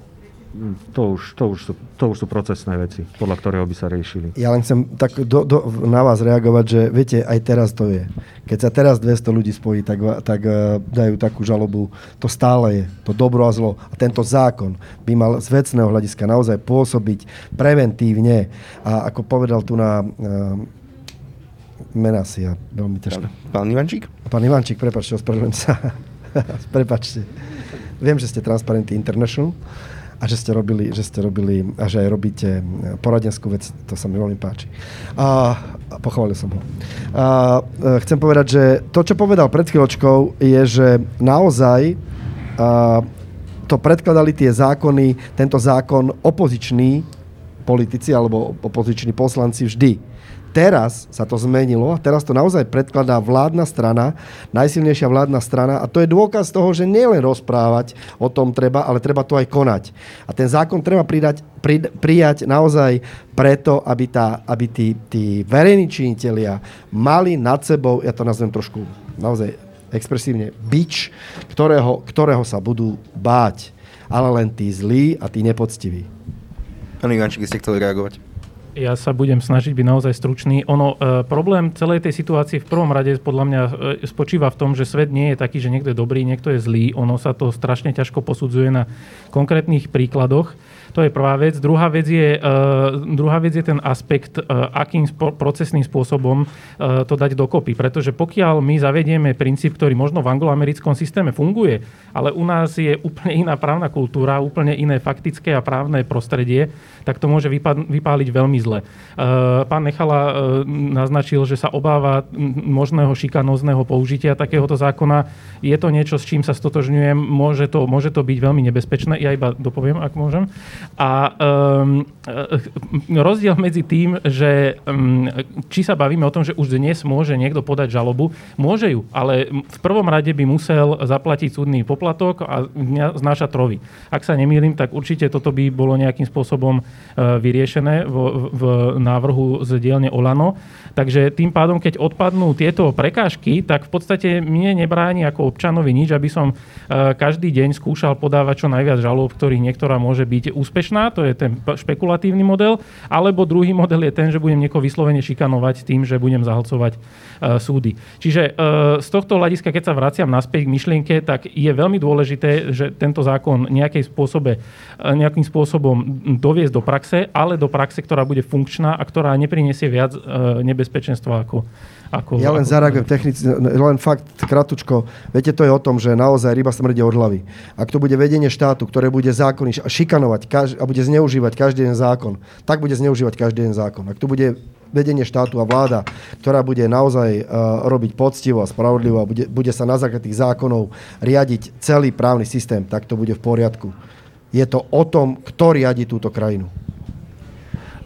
to, už, to, už sú, to už sú procesné veci, podľa ktorého by sa riešili. Ja len chcem tak do, do, na vás reagovať, že viete, aj teraz to je. Keď sa teraz 200 ľudí spojí, tak, tak eh, dajú takú žalobu. To stále je. To dobro a zlo. A tento zákon by mal z vecného hľadiska naozaj pôsobiť preventívne. A ako povedal tu na uh, mena si ja veľmi ťažko. Pán Ivančík? Pán Ivančík, prepačte, ospravedlňujem sa. prepačte. Viem, že ste Transparenty International a že ste robili, že ste robili a že aj robíte poradenskú vec, to sa mi veľmi páči. A, a pochválil som ho. A, e, chcem povedať, že to, čo povedal pred chvíľočkou, je, že naozaj a, to predkladali tie zákony, tento zákon opoziční politici alebo opoziční poslanci vždy. Teraz sa to zmenilo a teraz to naozaj predkladá vládna strana, najsilnejšia vládna strana a to je dôkaz toho, že nielen rozprávať o tom treba, ale treba to aj konať. A ten zákon treba pridať, pri, prijať naozaj preto, aby, tá, aby tí, tí verejní činitelia mali nad sebou, ja to nazvem trošku naozaj expresívne, bič, ktorého, ktorého sa budú báť. Ale len tí zlí a tí nepoctiví. Pán Ivančík, ste chceli reagovať? Ja sa budem snažiť byť naozaj stručný. Ono, e, problém celej tej situácie v prvom rade podľa mňa e, spočíva v tom, že svet nie je taký, že niekto je dobrý, niekto je zlý. Ono sa to strašne ťažko posudzuje na konkrétnych príkladoch. To je prvá vec. Druhá vec je, uh, druhá vec je ten aspekt, uh, akým procesným spôsobom uh, to dať dokopy. Pretože pokiaľ my zavedieme princíp, ktorý možno v angloamerickom systéme funguje, ale u nás je úplne iná právna kultúra, úplne iné faktické a právne prostredie, tak to môže vypáliť veľmi zle. Pán Nechala naznačil, že sa obáva možného šikanózneho použitia takéhoto zákona. Je to niečo, s čím sa stotožňujem. Môže to, môže to byť veľmi nebezpečné. Ja iba dopoviem, ak môžem. A um, rozdiel medzi tým, že um, či sa bavíme o tom, že už dnes môže niekto podať žalobu, môže ju, ale v prvom rade by musel zaplatiť súdny poplatok a znáša trovy. Ak sa nemýlim, tak určite toto by bolo nejakým spôsobom uh, vyriešené v, v návrhu z dielne Olano. Takže tým pádom, keď odpadnú tieto prekážky, tak v podstate mne nebráni ako občanovi nič, aby som každý deň skúšal podávať čo najviac žalob, ktorých niektorá môže byť úspešná, to je ten špekulatívny model, alebo druhý model je ten, že budem niekoho vyslovene šikanovať tým, že budem zahlcovať uh, súdy. Čiže uh, z tohto hľadiska, keď sa vraciam naspäť k myšlienke, tak je veľmi dôležité, že tento zákon nejakej spôsobe, uh, nejakým spôsobom doviesť do praxe, ale do praxe, ktorá bude funkčná a ktorá nepriniesie viac e, nebezpečenstva ako, ako... Ja len ako... zareagujem technicky, len fakt kratučko. Viete, to je o tom, že naozaj ryba smrdie od hlavy. Ak to bude vedenie štátu, ktoré bude zákony šikanovať kaž, a bude zneužívať každý jeden zákon, tak bude zneužívať každý jeden zákon. Ak to bude vedenie štátu a vláda, ktorá bude naozaj uh, robiť poctivo a spravodlivo a bude, bude sa na základe tých zákonov riadiť celý právny systém, tak to bude v poriadku. Je to o tom, kto riadi túto krajinu.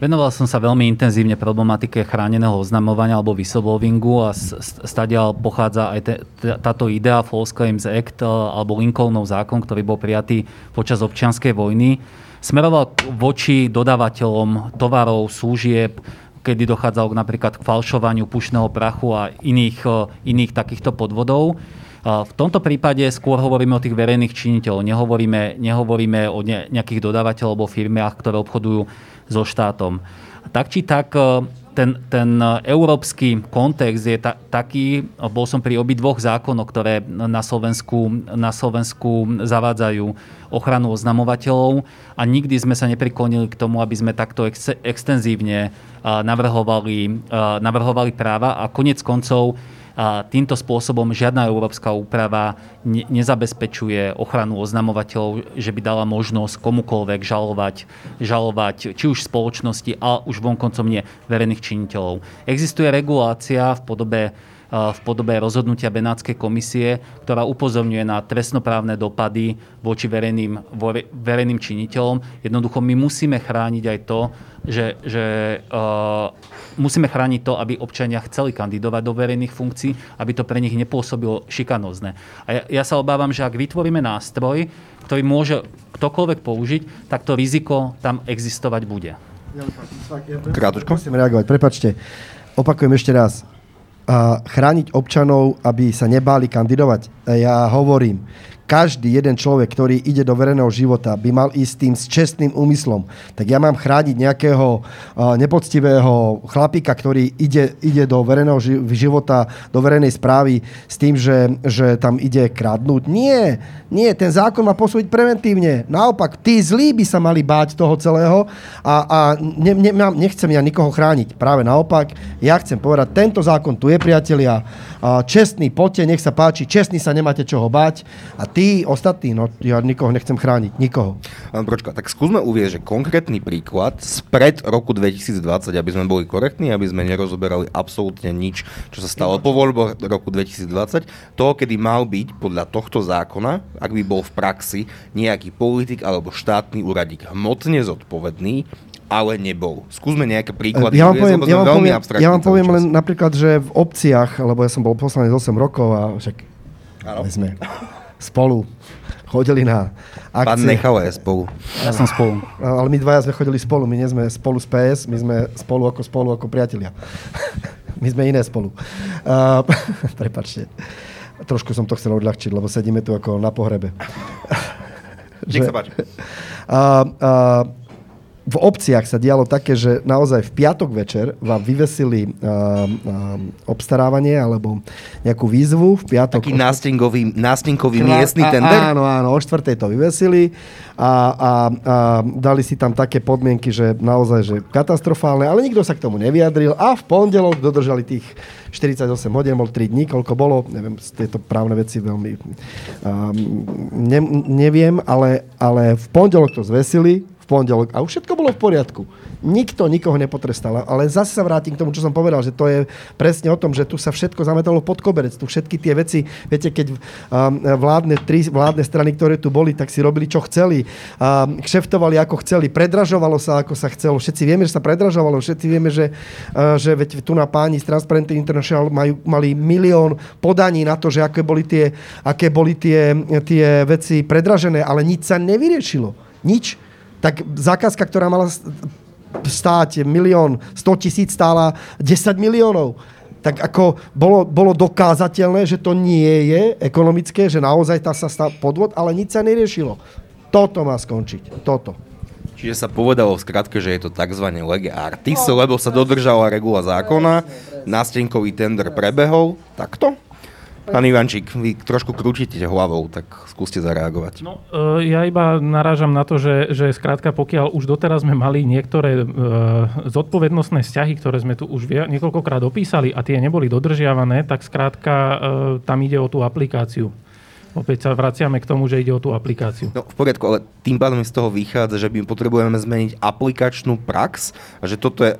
Venoval som sa veľmi intenzívne problematike chráneného oznamovania alebo whistleblowingu a stadiaľ pochádza aj te, táto idea False Claims Act e, alebo Lincolnov zákon, ktorý bol prijatý počas občianskej vojny. Smeroval voči dodávateľom tovarov, služieb, kedy dochádzalo napríklad k falšovaniu pušného prachu a iných, e, iných takýchto podvodov. V tomto prípade skôr hovoríme o tých verejných činiteľov, nehovoríme, nehovoríme o nejakých dodávateľov alebo firmách, ktoré obchodujú so štátom. Tak či tak, e, ten, ten európsky kontext je ta, taký, bol som pri obidvoch zákonoch, ktoré na Slovensku, na Slovensku zavádzajú ochranu oznamovateľov a nikdy sme sa nepriklonili k tomu, aby sme takto ex, extenzívne navrhovali, navrhovali práva a konec koncov a týmto spôsobom žiadna európska úprava ne- nezabezpečuje ochranu oznamovateľov, že by dala možnosť komukoľvek žalovať, žalovať či už spoločnosti, a už vonkoncom nie verejných činiteľov. Existuje regulácia v podobe v podobe rozhodnutia Benátskej komisie, ktorá upozorňuje na trestnoprávne dopady voči verejným, verejným činiteľom. Jednoducho my musíme chrániť aj to, že, že uh, musíme chrániť to, aby občania chceli kandidovať do verejných funkcií, aby to pre nich nepôsobilo šikanózne. A ja, ja sa obávam, že ak vytvoríme nástroj, ktorý môže ktokoľvek použiť, tak to riziko tam existovať bude. Krátko. Musím reagovať. Prepačte. Opakujem ešte raz. Chrániť občanov, aby sa nebáli kandidovať. Ja hovorím, každý jeden človek, ktorý ide do verejného života, by mal ísť tým s čestným úmyslom. Tak ja mám chrániť nejakého nepoctivého chlapíka, ktorý ide, ide do verejného života, do verejnej správy s tým, že, že tam ide kradnúť. Nie, nie, ten zákon má posúdiť preventívne. Naopak, tí zlí by sa mali báť toho celého a, a ne, ne, nechcem ja nikoho chrániť. Práve naopak, ja chcem povedať, tento zákon tu je, priatelia, čestný, poďte, nech sa páči, čestný sa nemáte čoho báť a tí ostatní, no ja nikoho nechcem chrániť, nikoho. Pročka, tak skúsme uvieť, že konkrétny príklad spred roku 2020, aby sme boli korektní, aby sme nerozoberali absolútne nič, čo sa stalo po voľbách roku 2020, toho, kedy mal byť podľa tohto zákona, ak by bol v praxi nejaký politik alebo štátny úradník hmotne zodpovedný, ale nebol. Skúsme nejaké príklady. Ja vám poviem, ja vám poviem, ja vám poviem len napríklad, že v obciach, lebo ja som bol poslanec 8 rokov a však my sme spolu chodili na akcie. Pán Nechal je spolu. Ja som spolu. Ale my dvaja sme chodili spolu, my nie sme spolu z PS, my sme spolu ako spolu ako priatelia. my sme iné spolu. Uh, prepačte. Trošku som to chcel odľahčiť, lebo sedíme tu ako na pohrebe. Nech sa páči. Uh, uh, v obciach sa dialo také, že naozaj v piatok večer vám vyvesili uh, uh, obstarávanie alebo nejakú výzvu. V piatok, Taký nástinkový, nástinkový miestny tender? Áno, áno, o štvrtej to vyvesili a, a, a dali si tam také podmienky, že naozaj že katastrofálne, ale nikto sa k tomu nevyjadril a v pondelok dodržali tých 48 hodín, bol 3 dní, koľko bolo, neviem, tieto právne veci veľmi um, ne, neviem, ale, ale v pondelok to zvesili, v pondelok a už všetko bolo v poriadku. Nikto nikoho nepotrestal. Ale zase sa vrátim k tomu, čo som povedal, že to je presne o tom, že tu sa všetko zametalo pod koberec. Tu všetky tie veci, viete, keď um, vládne, tri vládne strany, ktoré tu boli, tak si robili, čo chceli. Um, kšeftovali, ako chceli. Predražovalo sa, ako sa chcelo. Všetci vieme, že sa predražovalo. Všetci vieme, že, uh, že veď tu na páni z Transparency International majú, mali milión podaní na to, že aké boli tie, aké boli tie, tie veci predražené, ale nič sa nevyriešilo. Nič tak zákazka, ktorá mala stáť milión, 100 tisíc stála 10 miliónov. Tak ako bolo, bolo dokázateľné, že to nie je ekonomické, že naozaj tá sa stal podvod, ale nič sa neriešilo. Toto má skončiť. Toto. Čiže sa povedalo v skratke, že je to tzv. lege artis, lebo sa dodržala regula zákona, nástenkový tender prebehol. Takto? Pán Ivančík, vy trošku krúčite hlavou, tak skúste zareagovať. No, e, ja iba narážam na to, že, že skrátka, pokiaľ už doteraz sme mali niektoré e, zodpovednostné vzťahy, ktoré sme tu už niekoľkokrát opísali a tie neboli dodržiavané, tak skrátka e, tam ide o tú aplikáciu. Opäť sa vraciame k tomu, že ide o tú aplikáciu. No v poriadku, ale tým pádom z toho vychádza, že my potrebujeme zmeniť aplikačnú prax a že toto je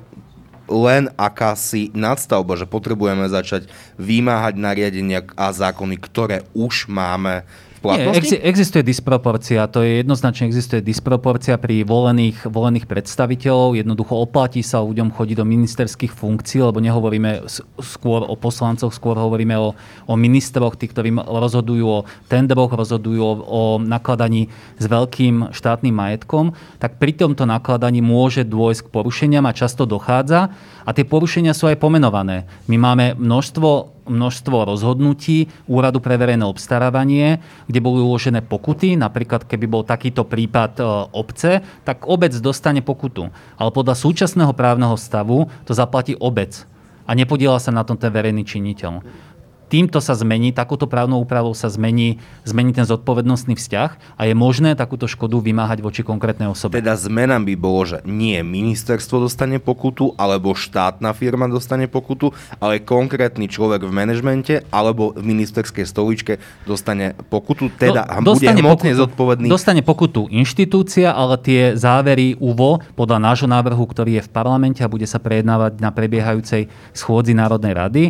len akási nadstavba, že potrebujeme začať vymáhať nariadenia a zákony, ktoré už máme platnosti? Nie, ex- existuje disproporcia. To je jednoznačne existuje disproporcia pri volených, volených predstaviteľov. Jednoducho oplatí sa ľuďom chodiť do ministerských funkcií, lebo nehovoríme skôr o poslancoch, skôr hovoríme o, o ministroch, tí, ktorí rozhodujú o tendroch, rozhodujú o, o nakladaní s veľkým štátnym majetkom, tak pri tomto nakladaní môže dôjsť k porušeniam a často dochádza. A tie porušenia sú aj pomenované. My máme množstvo množstvo rozhodnutí Úradu pre verejné obstarávanie, kde boli uložené pokuty. Napríklad, keby bol takýto prípad e, obce, tak obec dostane pokutu. Ale podľa súčasného právneho stavu to zaplatí obec a nepodiela sa na tom ten verejný činiteľ týmto sa zmení, takúto právnou úpravou sa zmení, zmení ten zodpovednostný vzťah a je možné takúto škodu vymáhať voči konkrétnej osobe. Teda zmena by bolo, že nie ministerstvo dostane pokutu, alebo štátna firma dostane pokutu, ale konkrétny človek v manažmente alebo v ministerskej stoličke dostane pokutu, teda Do, bude hmotne pokutu, zodpovedný. Dostane pokutu inštitúcia, ale tie závery UVO podľa nášho návrhu, ktorý je v parlamente a bude sa prejednávať na prebiehajúcej schôdzi Národnej rady,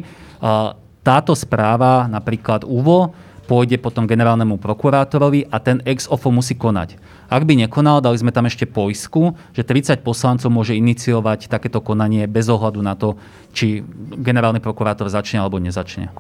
táto správa, napríklad UVO, pôjde potom generálnemu prokurátorovi a ten ex ofo musí konať. Ak by nekonal, dali sme tam ešte poisku, že 30 poslancov môže iniciovať takéto konanie bez ohľadu na to, či generálny prokurátor začne alebo nezačne.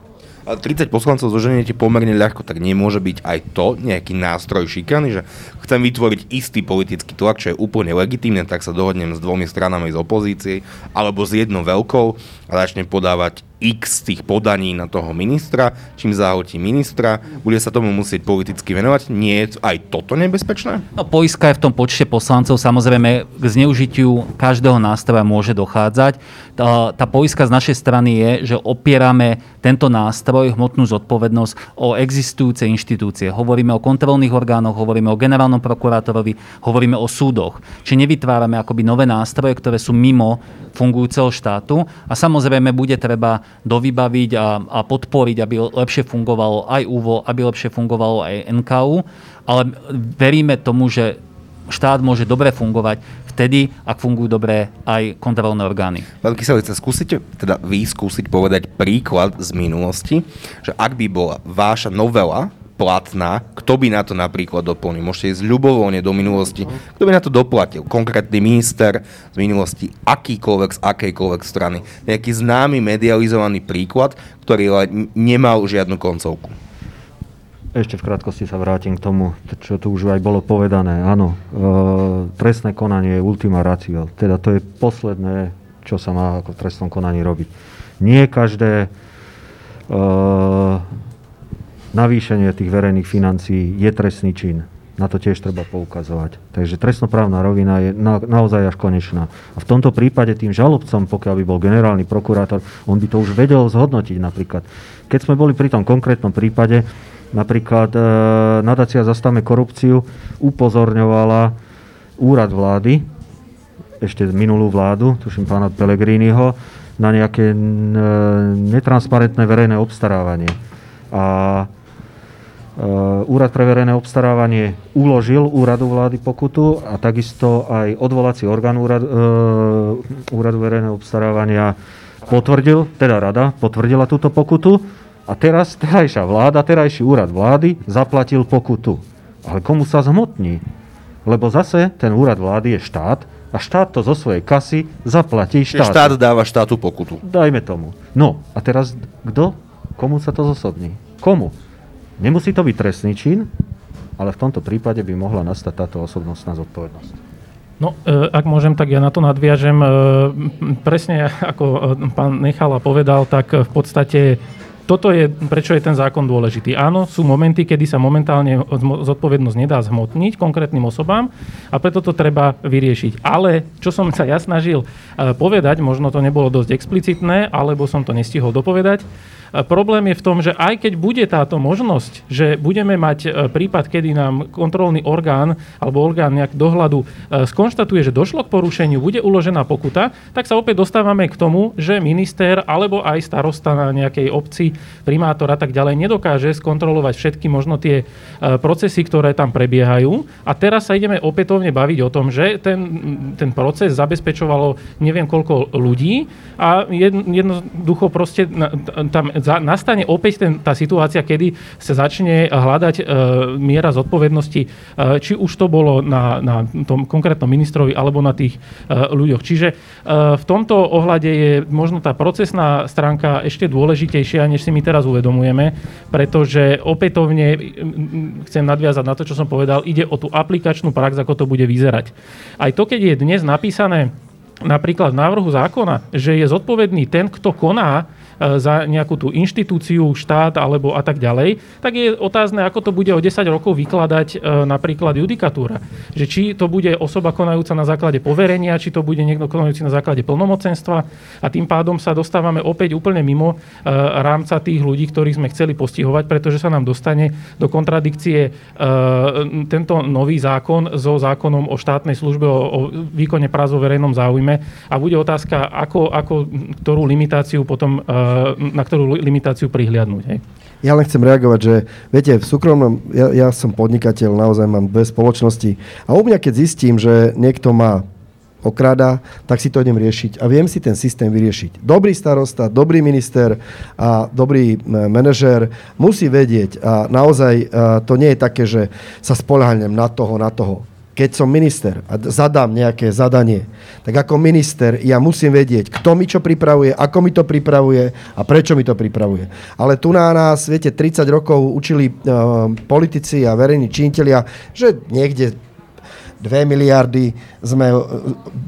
30 poslancov zoženiete pomerne ľahko, tak nemôže byť aj to nejaký nástroj šikany, že chcem vytvoriť istý politický tlak, čo je úplne legitímne, tak sa dohodnem s dvomi stranami z opozície, alebo s jednou veľkou a začnem podávať x tých podaní na toho ministra, čím zahotí ministra, bude sa tomu musieť politicky venovať. Nie je aj toto nebezpečné? No, poiska je v tom počte poslancov. Samozrejme, k zneužitiu každého nástroja môže dochádzať. Tá, tá poiska z našej strany je, že opierame tento nástroj, hmotnú zodpovednosť o existujúce inštitúcie. Hovoríme o kontrolných orgánoch, hovoríme o generálnom prokurátorovi, hovoríme o súdoch. Čiže nevytvárame akoby nové nástroje, ktoré sú mimo fungujúceho štátu a samozrejme bude treba dovybaviť a, a podporiť, aby lepšie fungovalo aj UVO, aby lepšie fungovalo aj NKU, ale veríme tomu, že štát môže dobre fungovať vtedy, ak fungujú dobre aj kontrolné orgány. Pán Kyselica, skúsite teda vy skúsiť povedať príklad z minulosti, že ak by bola váša novela platná, kto by na to napríklad doplnil. Môžete ísť ľubovoľne do minulosti, kto by na to doplatil. Konkrétny minister z minulosti, akýkoľvek z akejkoľvek strany. Nejaký známy medializovaný príklad, ktorý nemal žiadnu koncovku. Ešte v krátkosti sa vrátim k tomu, čo tu už aj bolo povedané. Áno, e, trestné konanie je ultima ratio. Teda to je posledné, čo sa má ako v trestnom konaní robiť. Nie každé e, navýšenie tých verejných financií je trestný čin. Na to tiež treba poukazovať. Takže trestnoprávna rovina je na, naozaj až konečná. A v tomto prípade tým žalobcom, pokiaľ by bol generálny prokurátor, on by to už vedel zhodnotiť napríklad. Keď sme boli pri tom konkrétnom prípade, napríklad e, nadácia Zastavme korupciu upozorňovala úrad vlády, ešte minulú vládu, tuším pána Pellegriniho, na nejaké e, netransparentné verejné obstarávanie. A Úrad pre verejné obstarávanie uložil úradu vlády pokutu a takisto aj odvolací orgán úrad, e, úradu verejného obstarávania potvrdil, teda rada potvrdila túto pokutu a teraz terajšia vláda, terajší úrad vlády zaplatil pokutu. Ale komu sa zhmotní? Lebo zase ten úrad vlády je štát a štát to zo svojej kasy zaplatí štátu. Štát dáva štátu pokutu. Dajme tomu. No a teraz kto? Komu sa to zosobní? Komu? Nemusí to byť trestný čin, ale v tomto prípade by mohla nastať táto osobnostná zodpovednosť. No, e, ak môžem, tak ja na to nadviažem. E, presne ako e, pán Nechala povedal, tak v podstate toto je, prečo je ten zákon dôležitý. Áno, sú momenty, kedy sa momentálne zodpovednosť nedá zhmotniť konkrétnym osobám a preto to treba vyriešiť. Ale čo som sa ja snažil povedať, možno to nebolo dosť explicitné, alebo som to nestihol dopovedať, Problém je v tom, že aj keď bude táto možnosť, že budeme mať prípad, kedy nám kontrolný orgán alebo orgán nejak dohľadu skonštatuje, že došlo k porušeniu, bude uložená pokuta, tak sa opäť dostávame k tomu, že minister alebo aj starosta na nejakej obci, primátor a tak ďalej nedokáže skontrolovať všetky možno tie procesy, ktoré tam prebiehajú. A teraz sa ideme opätovne baviť o tom, že ten, ten proces zabezpečovalo neviem koľko ľudí a jednoducho proste tam nastane opäť ten, tá situácia, kedy sa začne hľadať e, miera zodpovednosti, e, či už to bolo na, na tom konkrétnom ministrovi alebo na tých e, ľuďoch. Čiže e, v tomto ohľade je možno tá procesná stránka ešte dôležitejšia, než si my teraz uvedomujeme, pretože opätovne chcem nadviazať na to, čo som povedal, ide o tú aplikačnú prax, ako to bude vyzerať. Aj to, keď je dnes napísané napríklad v návrhu zákona, že je zodpovedný ten, kto koná za nejakú tú inštitúciu, štát alebo a tak ďalej, tak je otázne, ako to bude o 10 rokov vykladať e, napríklad judikatúra. Že či to bude osoba konajúca na základe poverenia, či to bude niekto konajúci na základe plnomocenstva a tým pádom sa dostávame opäť úplne mimo e, rámca tých ľudí, ktorých sme chceli postihovať, pretože sa nám dostane do kontradikcie tento nový zákon so zákonom o štátnej službe, o výkone práv vo verejnom záujme a bude otázka, ako, ako ktorú limitáciu potom na ktorú limitáciu prihliadnúť. Hej? Ja len chcem reagovať, že viete, v súkromnom, ja, ja som podnikateľ, naozaj mám dve spoločnosti a u mňa, keď zistím, že niekto má okráda, tak si to idem riešiť a viem si ten systém vyriešiť. Dobrý starosta, dobrý minister a dobrý manažér musí vedieť a naozaj to nie je také, že sa spolahnem na toho, na toho keď som minister a zadám nejaké zadanie, tak ako minister ja musím vedieť, kto mi čo pripravuje, ako mi to pripravuje a prečo mi to pripravuje. Ale tu na nás, viete, 30 rokov učili uh, politici a verejní činiteľia, že niekde 2 miliardy sme...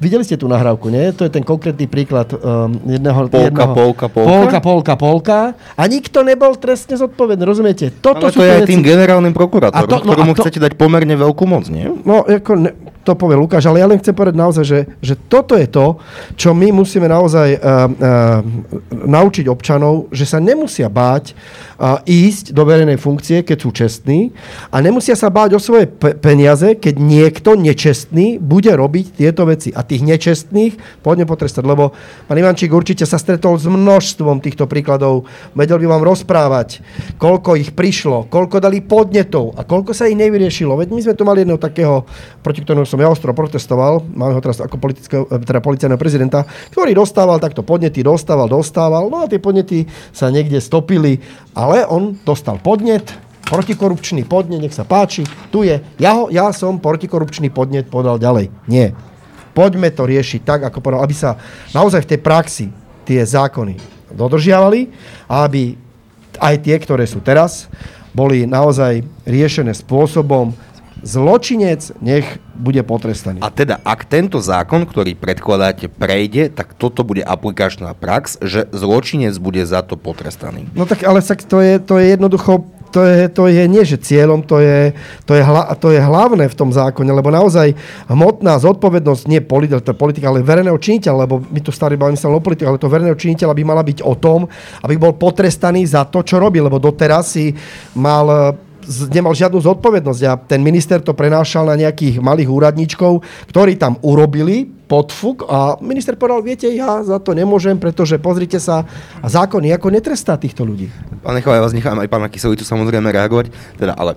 Videli ste tú nahrávku, nie? To je ten konkrétny príklad um, jedného... Polka, jedného, polka, polka. Polka, polka, polka. A nikto nebol trestne zodpovedný, rozumiete? Toto Ale to je aj tým generálnym prokurátorom, to, no, ktorému to, chcete dať pomerne veľkú moc, nie? No, ako, ne, to povie Lukáš, ale ja len chcem povedať naozaj, že, že toto je to, čo my musíme naozaj uh, uh, naučiť občanov, že sa nemusia báť ísť do verejnej funkcie, keď sú čestní a nemusia sa báť o svoje pe- peniaze, keď niekto nečestný bude robiť tieto veci. A tých nečestných poďme potrestať, lebo pán Ivančík určite sa stretol s množstvom týchto príkladov. Vedel by vám rozprávať, koľko ich prišlo, koľko dali podnetov a koľko sa ich nevyriešilo. Veď my sme tu mali jedného takého, proti ktorému som ja ostro protestoval, máme ho teraz ako teda policajného prezidenta, ktorý dostával takto podnety, dostával, dostával, no a tie podnety sa niekde stopili, ale on dostal podnet, protikorupčný podnet, nech sa páči, tu je, ja, ho, ja som protikorupčný podnet podal ďalej. Nie. Poďme to riešiť tak, ako povedal, aby sa naozaj v tej praxi tie zákony dodržiavali a aby aj tie, ktoré sú teraz, boli naozaj riešené spôsobom, zločinec nech bude potrestaný. A teda, ak tento zákon, ktorý predkladáte, prejde, tak toto bude aplikačná prax, že zločinec bude za to potrestaný. No tak ale to je, to je jednoducho to je, to je nie, že cieľom, to je, to, je hla, to je hlavné v tom zákone, lebo naozaj hmotná zodpovednosť, nie politika, to je politika, ale verejného činiteľa, lebo my tu starý bavíme sa o politiku, ale to verejného činiteľa by mala byť o tom, aby bol potrestaný za to, čo robí, lebo doteraz si mal nemal žiadnu zodpovednosť a ten minister to prenášal na nejakých malých úradníčkov, ktorí tam urobili podfuk a minister povedal, viete, ja za to nemôžem, pretože pozrite sa, a zákon nejako netrestá týchto ľudí. Pán Nechal, ja vás nechám aj pána Kyselicu samozrejme reagovať, teda, ale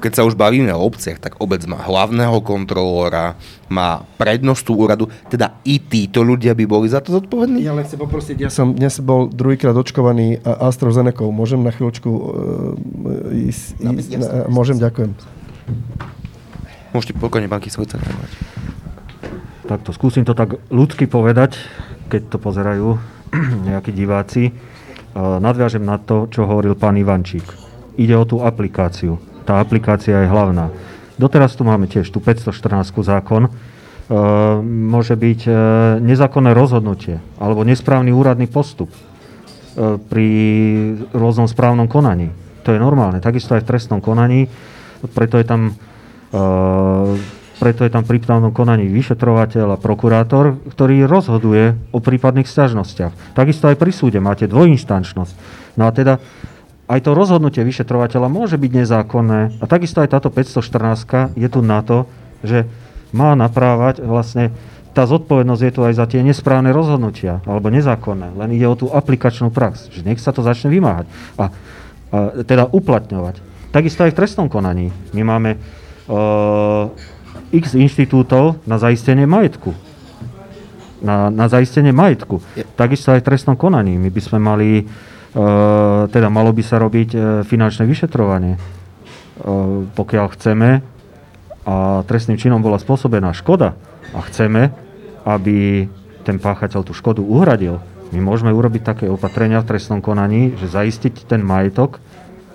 keď sa už bavíme o obciach, tak obec má hlavného kontrolóra, má prednostu úradu, teda i títo ľudia by boli za to zodpovední? Ja len chcem poprosiť, ja som dnes bol druhýkrát očkovaný AstraZeneca, môžem na chvíľočku uh, ísť, ísť, na, môžem, ďakujem. Môžete pokojne, pán Kyselica, Takto skúsim to tak ľudsky povedať, keď to pozerajú nejakí diváci. Nadviažem na to, čo hovoril pán Ivančík. Ide o tú aplikáciu. Tá aplikácia je hlavná. Doteraz tu máme tiež tú 514 zákon. Môže byť e, nezákonné rozhodnutie alebo nesprávny úradný postup e, pri rôznom správnom konaní. To je normálne. Takisto aj v trestnom konaní. Preto je tam e, preto je tam pri právnom konaní vyšetrovateľ a prokurátor, ktorý rozhoduje o prípadných sťažnostiach. Takisto aj pri súde máte dvojinstančnosť. No a teda aj to rozhodnutie vyšetrovateľa môže byť nezákonné. A takisto aj táto 514 je tu na to, že má naprávať vlastne tá zodpovednosť je tu aj za tie nesprávne rozhodnutia alebo nezákonné. Len ide o tú aplikačnú prax, že nech sa to začne vymáhať a, a teda uplatňovať. Takisto aj v trestnom konaní. My máme uh, x inštitútov na zaistenie majetku. Na, na zaistenie majetku. Takisto aj v trestnom konaní. My by sme mali, uh, teda malo by sa robiť uh, finančné vyšetrovanie. Uh, pokiaľ chceme a trestným činom bola spôsobená škoda a chceme, aby ten páchateľ tú škodu uhradil, my môžeme urobiť také opatrenia v trestnom konaní, že zaistiť ten majetok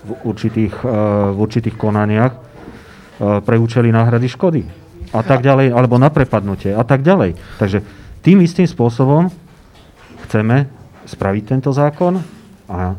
v určitých, eh, v určitých konaniach eh, pre účely náhrady škody a tak ďalej, alebo na prepadnutie a tak ďalej. Takže tým istým spôsobom chceme spraviť tento zákon a